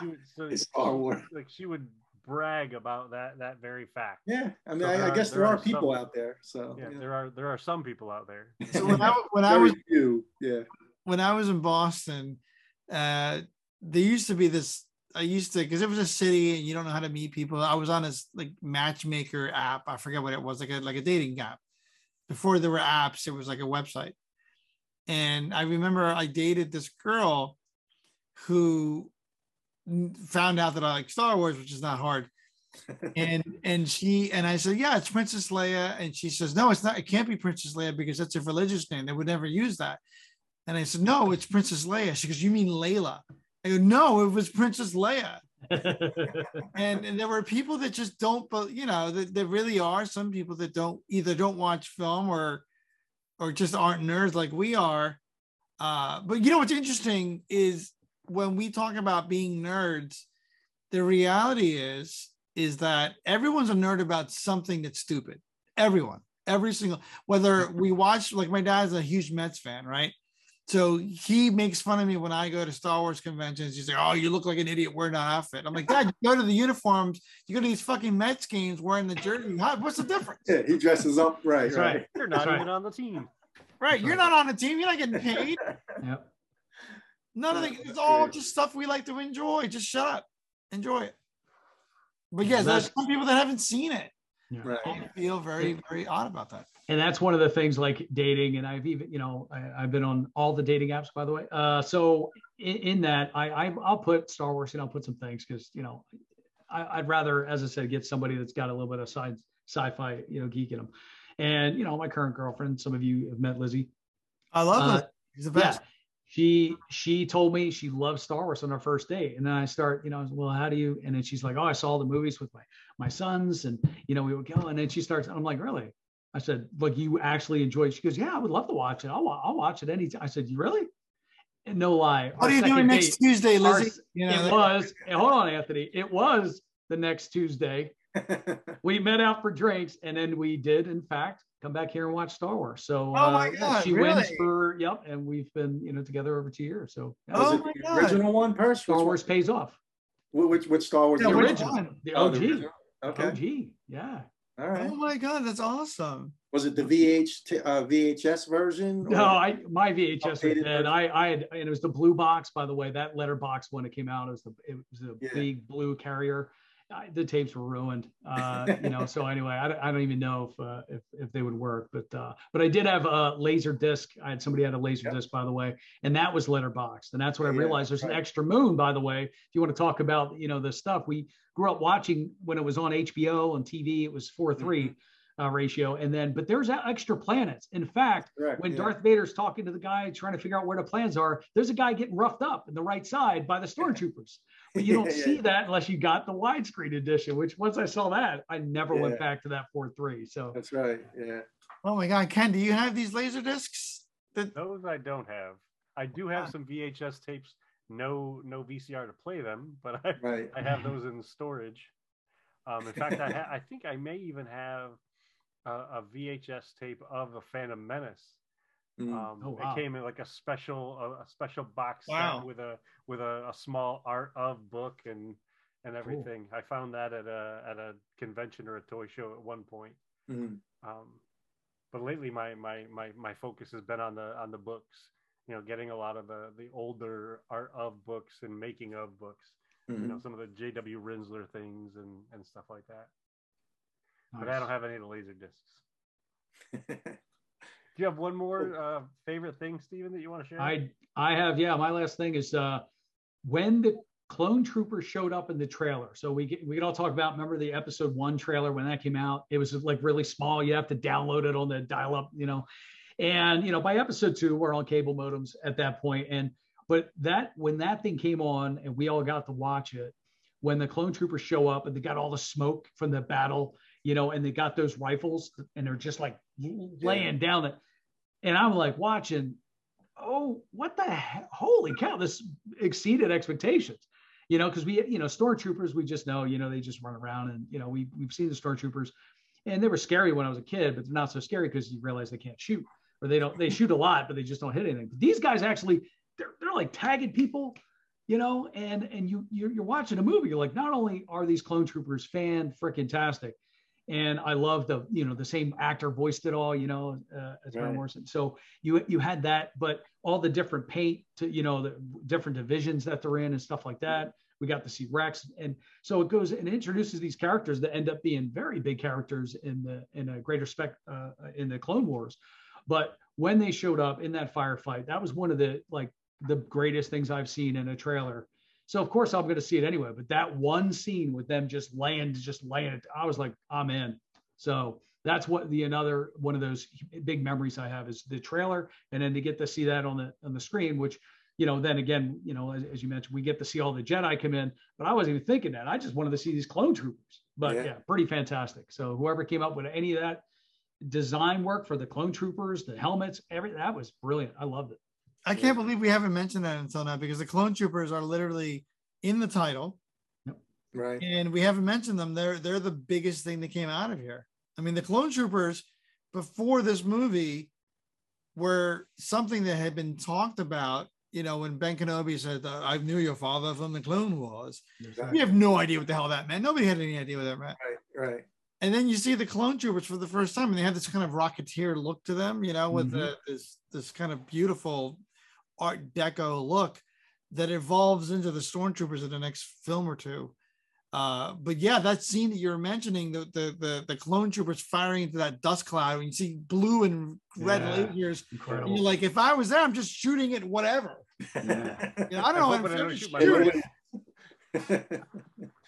She would, so [LAUGHS] Star Wars. like she would brag about that that very fact. Yeah. I mean, So I, there I guess there there are are people some- out there. So Yeah, yeah. there are there are some people out there. [LAUGHS] So when I when I was you, Yeah. when I was in Boston, uh, there used to be this. I used to because it was a city and you don't know how to meet people. I was on this like matchmaker app. I forget what it was, like a like a dating app. Before there were apps, it was like a website. And I remember I dated this girl who n- found out that I like Star Wars, which is not hard. and [LAUGHS] and she and I said, yeah, it's Princess Leia, and she says, no, it's not. It can't be Princess Leia because that's a religious name. They would never use that. And I said, no, it's Princess Leia. She goes, you mean Layla? I go, no, it was Princess Leia. [LAUGHS] And, and there were people that just don't, but you know, that there really are some people that don't either don't watch film or, or just aren't nerds like we are. Uh, but you know what's interesting is when we talk about being nerds, the reality is is that everyone's a nerd about something that's stupid. Everyone, every single whether [LAUGHS] we watch like my dad's a huge Mets fan, right? So he makes fun of me when I go to Star Wars conventions. He's like, "Oh, you look like an idiot wearing that outfit." I'm like, "Dad, you go to the uniforms. You go to these fucking Mets games wearing the jersey. How, what's the difference?" Yeah. He dresses up right. That's right. right. You're not That's right. even on the team. Right? You're not on the team. You're not getting paid. Yep. None of the. It's all just stuff we like to enjoy. Just shut up, enjoy it. But yeah, there's some people that haven't seen it. Yeah. Right. I feel very, very odd about that. and that's one of the things like dating and i've even you know I, i've been on all the dating apps by the way uh so in, in that i, I i'll put star wars and i'll put some things because you know I, i'd rather as i said get somebody that's got a little bit of sci sci-fi you know geek in them and you know my current girlfriend some of you have met lizzie I love Uh, it. He's the best. She she told me she loves Star Wars on our first date, and then I start, you know, well, how do you? And then she's like, oh, I saw the movies with my my sons, and you know, we would go, and then she starts, I'm like, really? I said, look, you actually enjoy it? She goes, yeah, I would love to watch it. I'll I'll watch it anytime. I said, you really? And no lie. What are you doing next date- Tuesday, our- You know, it was. hold on, Anthony. It was the next Tuesday. [LAUGHS] We met out for drinks, and then we did, in fact, come back here and watch Star Wars. So, Oh my uh, yeah, God, she wins for yep, and we've been you know together over two years. So yeah, Oh Was my God. original one, Persh? Star Which Wars one? pays off. Which which Star Wars? Yeah, The original, one? the Oh, OG, the original. Okay. OG, yeah. All right. Oh my God, that's awesome. Was it the VH t- uh, VHS version? No, I my VHS was dead. version? I I had and it was the blue box by the way. That letterbox when it came out it was the it was a Yeah. big blue carrier. I, the tapes were ruined, uh, [LAUGHS] you know. So anyway, I, don't- I don't even know if uh, if if they would work, but uh, but I did have a laser disc. I had somebody had a laser Yep. disc by the way, and that was letterboxed, and that's what I Yeah, realized. There's an extra moon by the way. If you want to talk about you know the stuff we grew up watching when it was on HBO and TV, it was four three uh, ratio, and then but there's a- extra planets. In fact, Correct, when yeah. Darth Vader's talking to the guy trying to figure out where the plans are, there's a guy getting roughed up in the right side by the stormtroopers. [LAUGHS] But you don't Yeah, yeah. see that unless you got the widescreen edition, which once I saw that, I never went back to that 4 3. So That's right. Yeah. Oh my God, Ken, do you have these laser discs? That Those I don't have. I do have some VHS tapes. No, no VCR to play them, but I, Right. I have those in storage. Um, in fact, I, ha- I think I may even have a, a VHS tape of the Phantom Menace. Mm. Um, Oh, wow. It came in like a special a, a special box Wow. set with a with a, a small art of book and and everything. I found that at a at a convention or a toy show at one point. Mm. Um, but lately, my, my my my focus has been on the on the books. You know, getting a lot of the the older art of books and making of books. You Mhm. know, some of the J.W. Rinzler things and and stuff like that. But I don't have any of the laser discs. Do you have one more uh, favorite thing, Steven, that you want to share? I I have yeah. My last thing is uh, when the clone troopers showed up in the trailer. So we get, we can all talk about remember the episode one trailer when that came out. It was like really small. You have to download it on the dial up, you know. And you know, by episode two, we're on cable modems at that point. And but that when that thing came on and we all got to watch it, when the clone troopers show up and they got all the smoke from the battle, you know, and they got those rifles and they're just like laying yeah. down it. And I'm like watching, oh, what the hell? Holy cow, this exceeded expectations. You know, because we, you know, stormtroopers, we just know, you know, they just run around and, you know, we, we've seen the stormtroopers and they were scary when I was a kid, but they're not so scary because you realize they can't shoot or they don't, they shoot a lot, but they just don't hit anything. But these guys actually, they're, they're like tagging people, you know, and, and you, you're, you're watching a movie. You're like, not only are these clone troopers fan freaking tastic, and I love the you know the same actor voiced it all you know uh, as right. Morrison. So you you had that, but all the different paint to you know the different divisions that they're in and stuff like that. We got to see Rex, and so it goes and introduces these characters that end up being very big characters in the in a greater spec uh, in the Clone Wars. But when they showed up in that firefight, that was one of the like the greatest things I've seen in a trailer so of course I'm going to see it anyway. But that one scene with them just laying, just laying it, I was like, I'm in. So that's what the another one of those big memories I have is the trailer, and then to get to see that on the on the screen, which you know, then again, you know, as, as, you mentioned, we get to see all the Jedi come in, but I wasn't even thinking that. I just wanted to see these clone troopers. But yeah, yeah pretty fantastic. So whoever came up with any of that design work for the clone troopers, the helmets, everything that was brilliant. I loved it. I can't believe we haven't mentioned that until now because the clone troopers are literally in the title. Right. And we haven't mentioned them. They're they're the biggest thing that came out of here. I mean, the clone troopers before this movie were something that had been talked about. You know, when Ben Kenobi said, "I knew your father from the Clone Wars," exactly. we have no idea what the hell that meant. Nobody had any idea what that meant. Right. Right. And then you see the clone troopers for the first time, and they have this kind of rocketeer look to them. You know, with mm-hmm. the, this this kind of beautiful Art Deco look that evolves into the stormtroopers in the next film or two. Uh, but yeah, that scene that you're mentioning, the, the the the clone troopers firing into that dust cloud, and you see blue and red yeah, lasers. Incredible. you're like, if I was there, I'm just shooting it, whatever. Yeah. you know, I don't know. I'm just shooting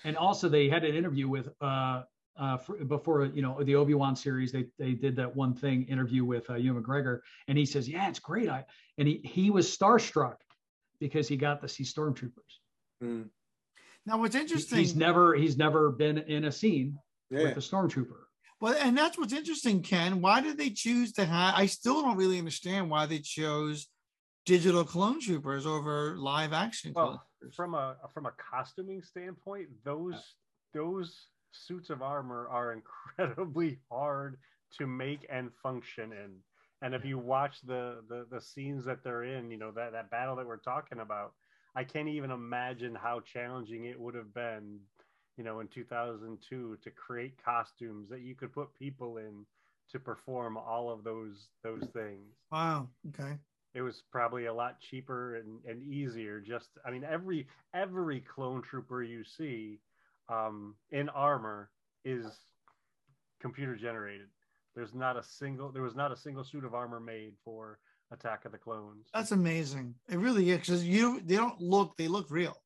and also, they had an interview with uh, uh, for, before you know the Obi Wan series, they they did that one thing interview with uh, Ewan McGregor, and he says, "Yeah, it's great." I and he he was starstruck because he got to see stormtroopers. Mm. Now, what's interesting? He's never he's never been in a scene yeah. with a stormtrooper. Well, and that's what's interesting, Ken. Why did they choose to have? I still don't really understand why they chose digital clone troopers over live action. Well, from a from a costuming standpoint, those those suits of armor are [LAUGHS] incredibly hard to make and function in. And if you watch the, the the scenes that they're in, you know that that battle that we're talking about, I can't even imagine how challenging it would have been, you know, in 2002 to create costumes that you could put people in to perform all of those those things. Wow. Okay. It was probably a lot cheaper and, and easier. Just, I mean, every every clone trooper you see um, in armor is computer generated. There's not a single there was not a single suit of armor made for Attack of the Clones. That's amazing. It really is because you they don't look they look real.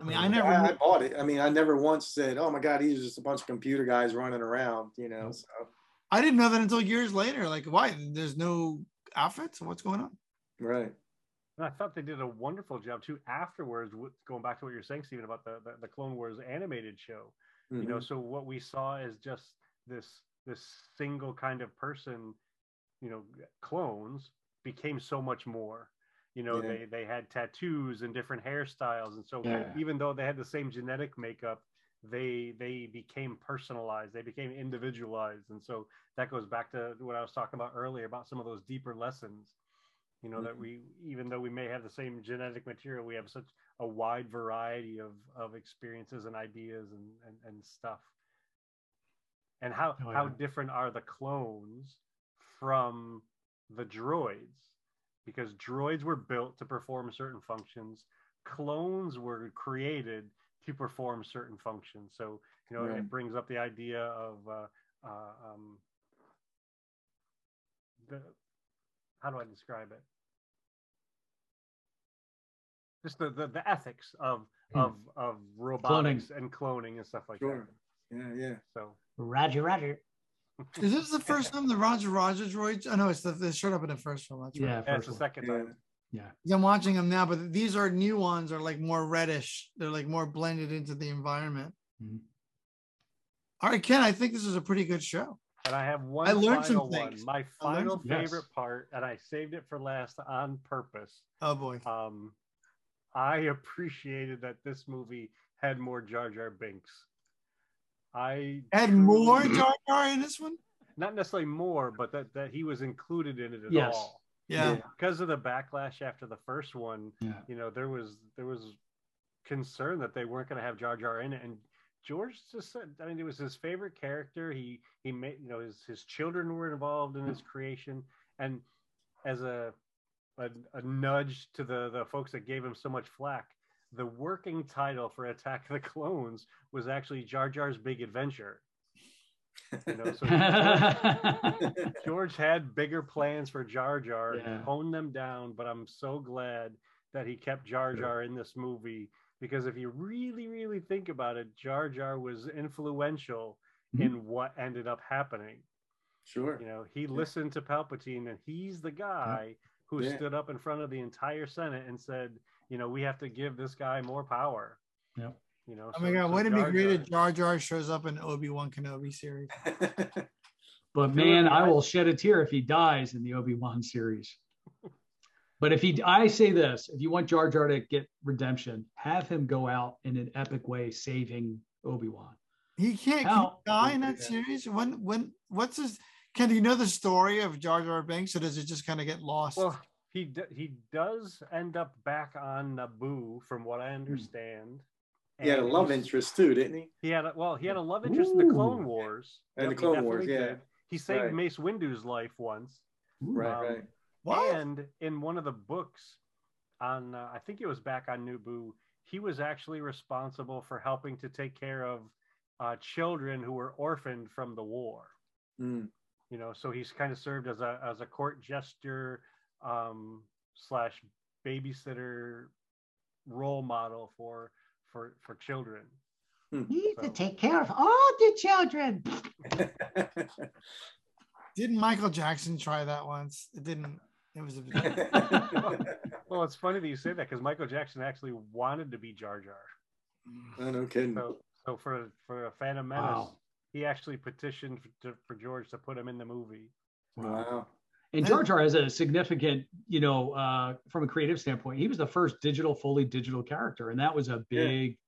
I mean, I never I, I, bought it. I mean, I never once said, "Oh my God, these are just a bunch of computer guys running around," you know. So I didn't know that until years later. Like, why? There's no outfits. What's going on? Right. And I thought they did a wonderful job too afterwards, going back to what you're saying, Steven, about the, the, the Clone Wars animated show. Mm-hmm. You know, mm-hmm. so what we saw is just this this single kind of person, you know, clones became so much more. You know, yeah. they they had tattoos and different hairstyles, and so yeah. even though they had the same genetic makeup, they they became personalized they became individualized and so that goes back to what i was talking about earlier about some of those deeper lessons you know mm-hmm. that we even though we may have the same genetic material we have such a wide variety of of experiences and ideas and and, and stuff and how oh, yeah. how different are the clones from the droids because droids were built to perform certain functions clones were created to perform certain functions so you know right. it brings up the idea of uh, uh, um, the how do I describe it? Just the, the, the ethics of Hmm. of of robotics and cloning and stuff like Sure. that. Yeah, yeah. So Roger, Roger. Is this the first time the Roger Roger droids? I know it's the they showed up in the first film. That's right. Yeah, that's first the one. second Yeah. time. Yeah, I'm watching them now, but these are new ones. Are like more reddish. They're like more blended into the environment. Mhm. All right, Ken. I think this is a pretty good show. And I have one I learned some final one. things. My I learned final Yes. favorite part, and I saved it for last on purpose. Oh boy. Um, I appreciated that this movie had more Jar Jar Binks. I Had truly- more Jar Jar in this one. not necessarily more, but that that he was included in it at Yes. all. Yeah. Because of the backlash after the first one, Yeah. you know, there was there was concern that they weren't going to have Jar Jar in it, and George just said, I mean, it was his favorite character. He he made you know his his children were involved in his creation, and as a a, a nudge to the the folks that gave him so much flack, the working title for Attack of the Clones was actually Jar Jar's Big Adventure. You know, so [LAUGHS] George, George had bigger plans for Jar Jar Yeah. and honed them down, but I'm so glad that he kept Jar Jar in this movie because if you really, really think about it, Jar Jar was influential Mhm. in what ended up happening. Sure. You know, he listened to Palpatine, and he's the guy who Yeah. stood up in front of the entire Senate and said, you know, we have to give this guy more power. Yep. You know, Oh my god, so wouldn't it be Jar great Jar- if Jar Jar shows up in Obi Wan Kenobi series? [LAUGHS] But man, I will shed a tear if he dies in the Obi Wan series. But if he, I say this: if you want Jar Jar to get redemption, have him go out in an epic way, saving Obi Wan. He can't How- he die in that series. When when what's his? Can you know the story of Jar Jar Binks, or does it just kind of get lost? Well, he d- he does end up back on Naboo, from what Hmm. I understand. he had a love interest too, didn't he? He had a, well, he had a love interest in the Clone Wars. And the he Clone Wars, yeah. did. He saved Right. Mace Windu's life once. Right, Um, right. what? And in one of the books, on uh, I think it was back on Naboo, he was actually responsible for helping to take care of uh, children who were orphaned from the war. Mm. You know, so he's kind of served as a as a court jester um, slash babysitter role model for for for children. Need So- to take care of all the children. [LAUGHS] Didn't Michael Jackson try that once? It didn't. It was a. [LAUGHS] Well, it's funny that you say that because Michael Jackson actually wanted to be Jar Jar. oh, no kidding. So, so for for a Phantom Menace, Wow. He actually petitioned for, to, for George to put him in the movie. Wow. And Jar Jar has a significant, you know, uh, from a creative standpoint, he was the first digital, fully digital character, and that was a Yeah. big.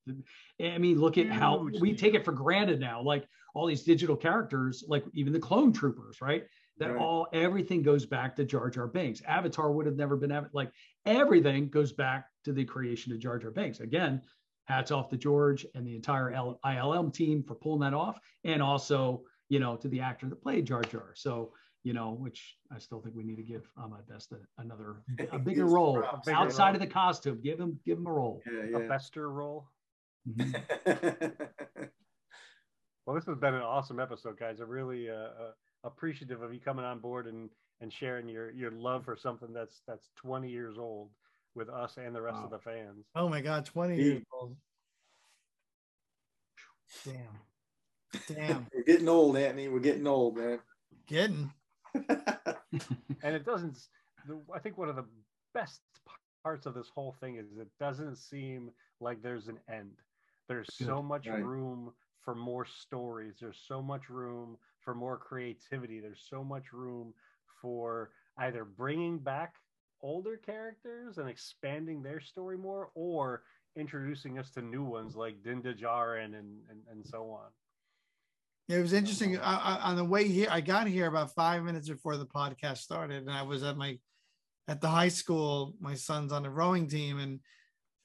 I mean, look at how Huge we take it for granted now. Like all these digital characters, like even the clone troopers, right? That Right. all everything goes back to Jar Jar Binks. Avatar would have never been Ava- like everything goes back to the creation of Jar Jar Binks. Again, hats off to George and the entire L- ILM team for pulling that off, and also you know to the actor that played Jar Jar. So you know, which I still think we need to give Ahmed Best a, another a [LAUGHS] bigger role props. Bigger outside role. of the costume. Give him give him a role. Yeah, A yeah. Bester role. Mhm. [LAUGHS] Well, this has been an awesome episode, guys. I'm really uh, uh, appreciative of you coming on board and and sharing your your love for something that's that's 20 years old with us and the rest Wow. of the fans. oh my god, twenty Yeah. years old. Damn. Damn. [LAUGHS] We're getting old, Anthony. We're getting old, man. Getting. [LAUGHS] and it doesn't i think one of the best parts of this whole thing is it doesn't seem like there's an end there's so much Right. room for more stories there's so much room for more creativity there's so much room for either bringing back older characters and expanding their story more or introducing us to new ones like Din Djarin and, and and so on It was interesting. I, I, on the way here, I got here about five minutes before the podcast started, and I was at my at the high school. My son's on the rowing team, and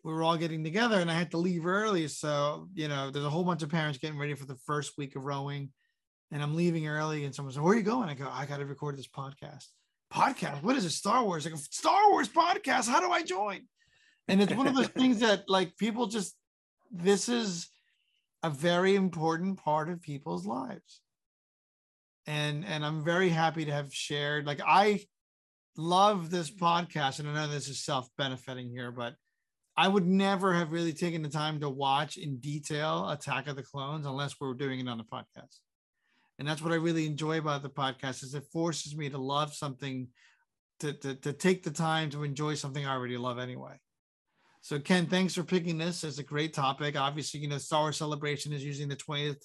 we were all getting together, and I had to leave early. So you know, there's a whole bunch of parents getting ready for the first week of rowing, and I'm leaving early. And someone said, "Where are you going?" I go, "I got to record this podcast." Podcast? What is it? Star Wars? Like a Star Wars podcast? How do I join? And it's one of those things [LAUGHS] that like people just. This is a very important part of people's lives and and i'm very happy to have shared like i love this podcast and i know this is self-benefiting here but I would never have really taken the time to watch in detail Attack of the Clones unless we were doing it on the podcast. And that's what I really enjoy about the podcast is it forces me to love something, to, to, to take the time to enjoy something I already love anyway. So Ken, thanks for picking this. It's a great topic. Obviously, you know, Star Wars Celebration is using the 20th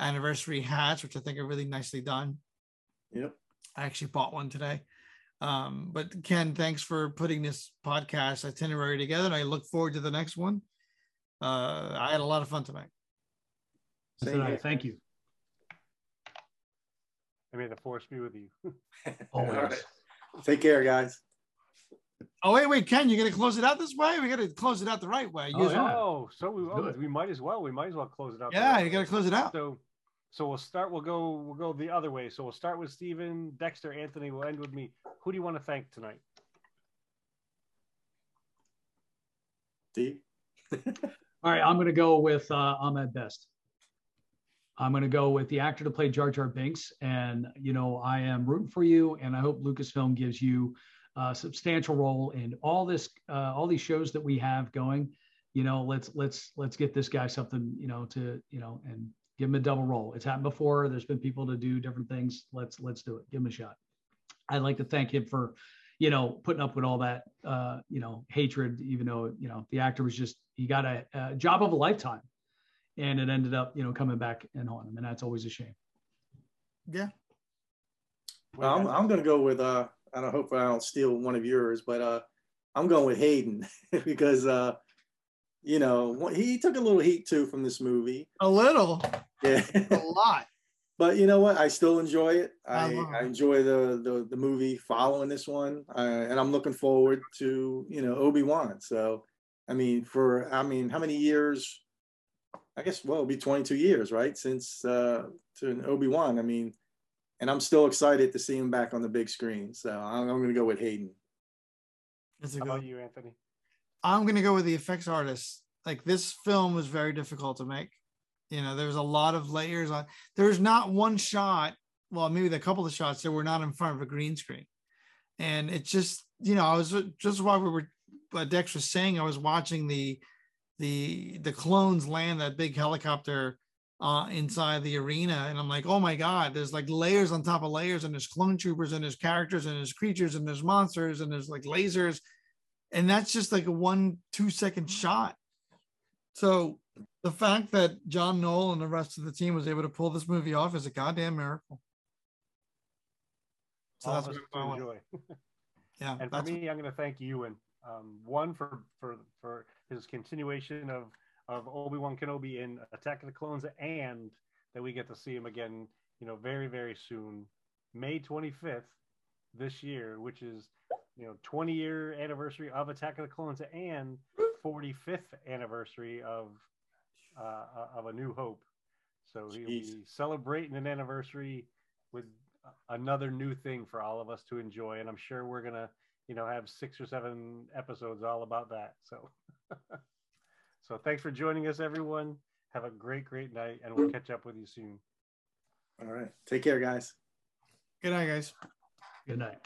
anniversary hats, which I think are really nicely done. Yep. I actually bought one today. Um, but Ken, thanks for putting this podcast itinerary together. And I look forward to the next one. Uh, I had a lot of fun tonight. So Same here. thank you. I may the force be with you. Always. [LAUGHS] All right. Take care, guys. Oh, wait, wait, Ken, you're going to close it out this way? We got to close it out the right way. Oh, yeah. Oh, so we, oh, we might as well. We might as well close it out. yeah, you got to close it out. So, so we'll start. We'll go. We'll go the other way. So we'll start with Steven, Dexter, Anthony. We'll end with me. Who do you want to thank tonight? Steve. [LAUGHS] All right, I'm going to go with uh, Ahmed Best. I'm going to go with the actor to play Jar Jar Binks, and you know I am rooting for you, and I hope Lucasfilm gives you a substantial role in all this, uh, all these shows that we have going. You know, let's let's let's get this guy something, you know, to you know, and give him a double role. It's happened before. There's been people to do different things. Let's let's do it. Give him a shot. I'd like to thank him for, you know, putting up with all that, uh, you know, hatred. Even though you know the actor was just he got a, a job of a lifetime, and it ended up you know coming back and haunt him, and that's always a shame. Yeah. Well, I'm, I'm going to go with, uh, I don't hope I don't steal one of yours, but uh, I'm going with Hayden [LAUGHS] because, uh, you know, he took a little heat too from this movie. A little, Yeah. [LAUGHS] a lot. but you know what? I still enjoy it. I, Uh-huh. I enjoy the, the the movie following this one, uh, and I'm looking forward to you know Obi Wan. So, I mean, for I mean, how many years? I guess well, it'll be 22 years, right, since uh, to an Obi Wan. I mean, and I'm still excited to see him back on the big screen. So I'm, I'm going to go with Hayden. That's a How about you, Anthony? I'm going to go with the effects artist. Like this film was very difficult to make. You know, there's a lot of layers on. There's not one shot. Well, maybe the couple of shots that were not in front of a green screen, and it just, you know, I was just while we were, what Dex was saying, I was watching the, the the clones land that big helicopter uh inside the arena and i'm like oh my god there's like layers on top of layers and there's clone troopers and there's characters and there's creatures and there's monsters and there's like lasers and that's just like a one two second shot so the fact that john knoll and the rest of the team was able to pull this movie off is a goddamn miracle so All that's what to I want. enjoy. [LAUGHS] yeah And for me, I'm going to thank Ewan. Um, one for for for his continuation of of Obi Wan Kenobi in Attack of the Clones, and that we get to see him again, you know, very very soon, May 25th this year, which is you know 20 year anniversary of Attack of the Clones and 45th anniversary of uh, of A New Hope. So he'll be celebrating an anniversary with another new thing for all of us to enjoy, and I'm sure we're gonna you know have six or seven episodes all about that. So, [LAUGHS] so thanks for joining us, everyone. Have a great, great night, and we'll catch up with you soon. All right, take care, guys. good night guys Good night.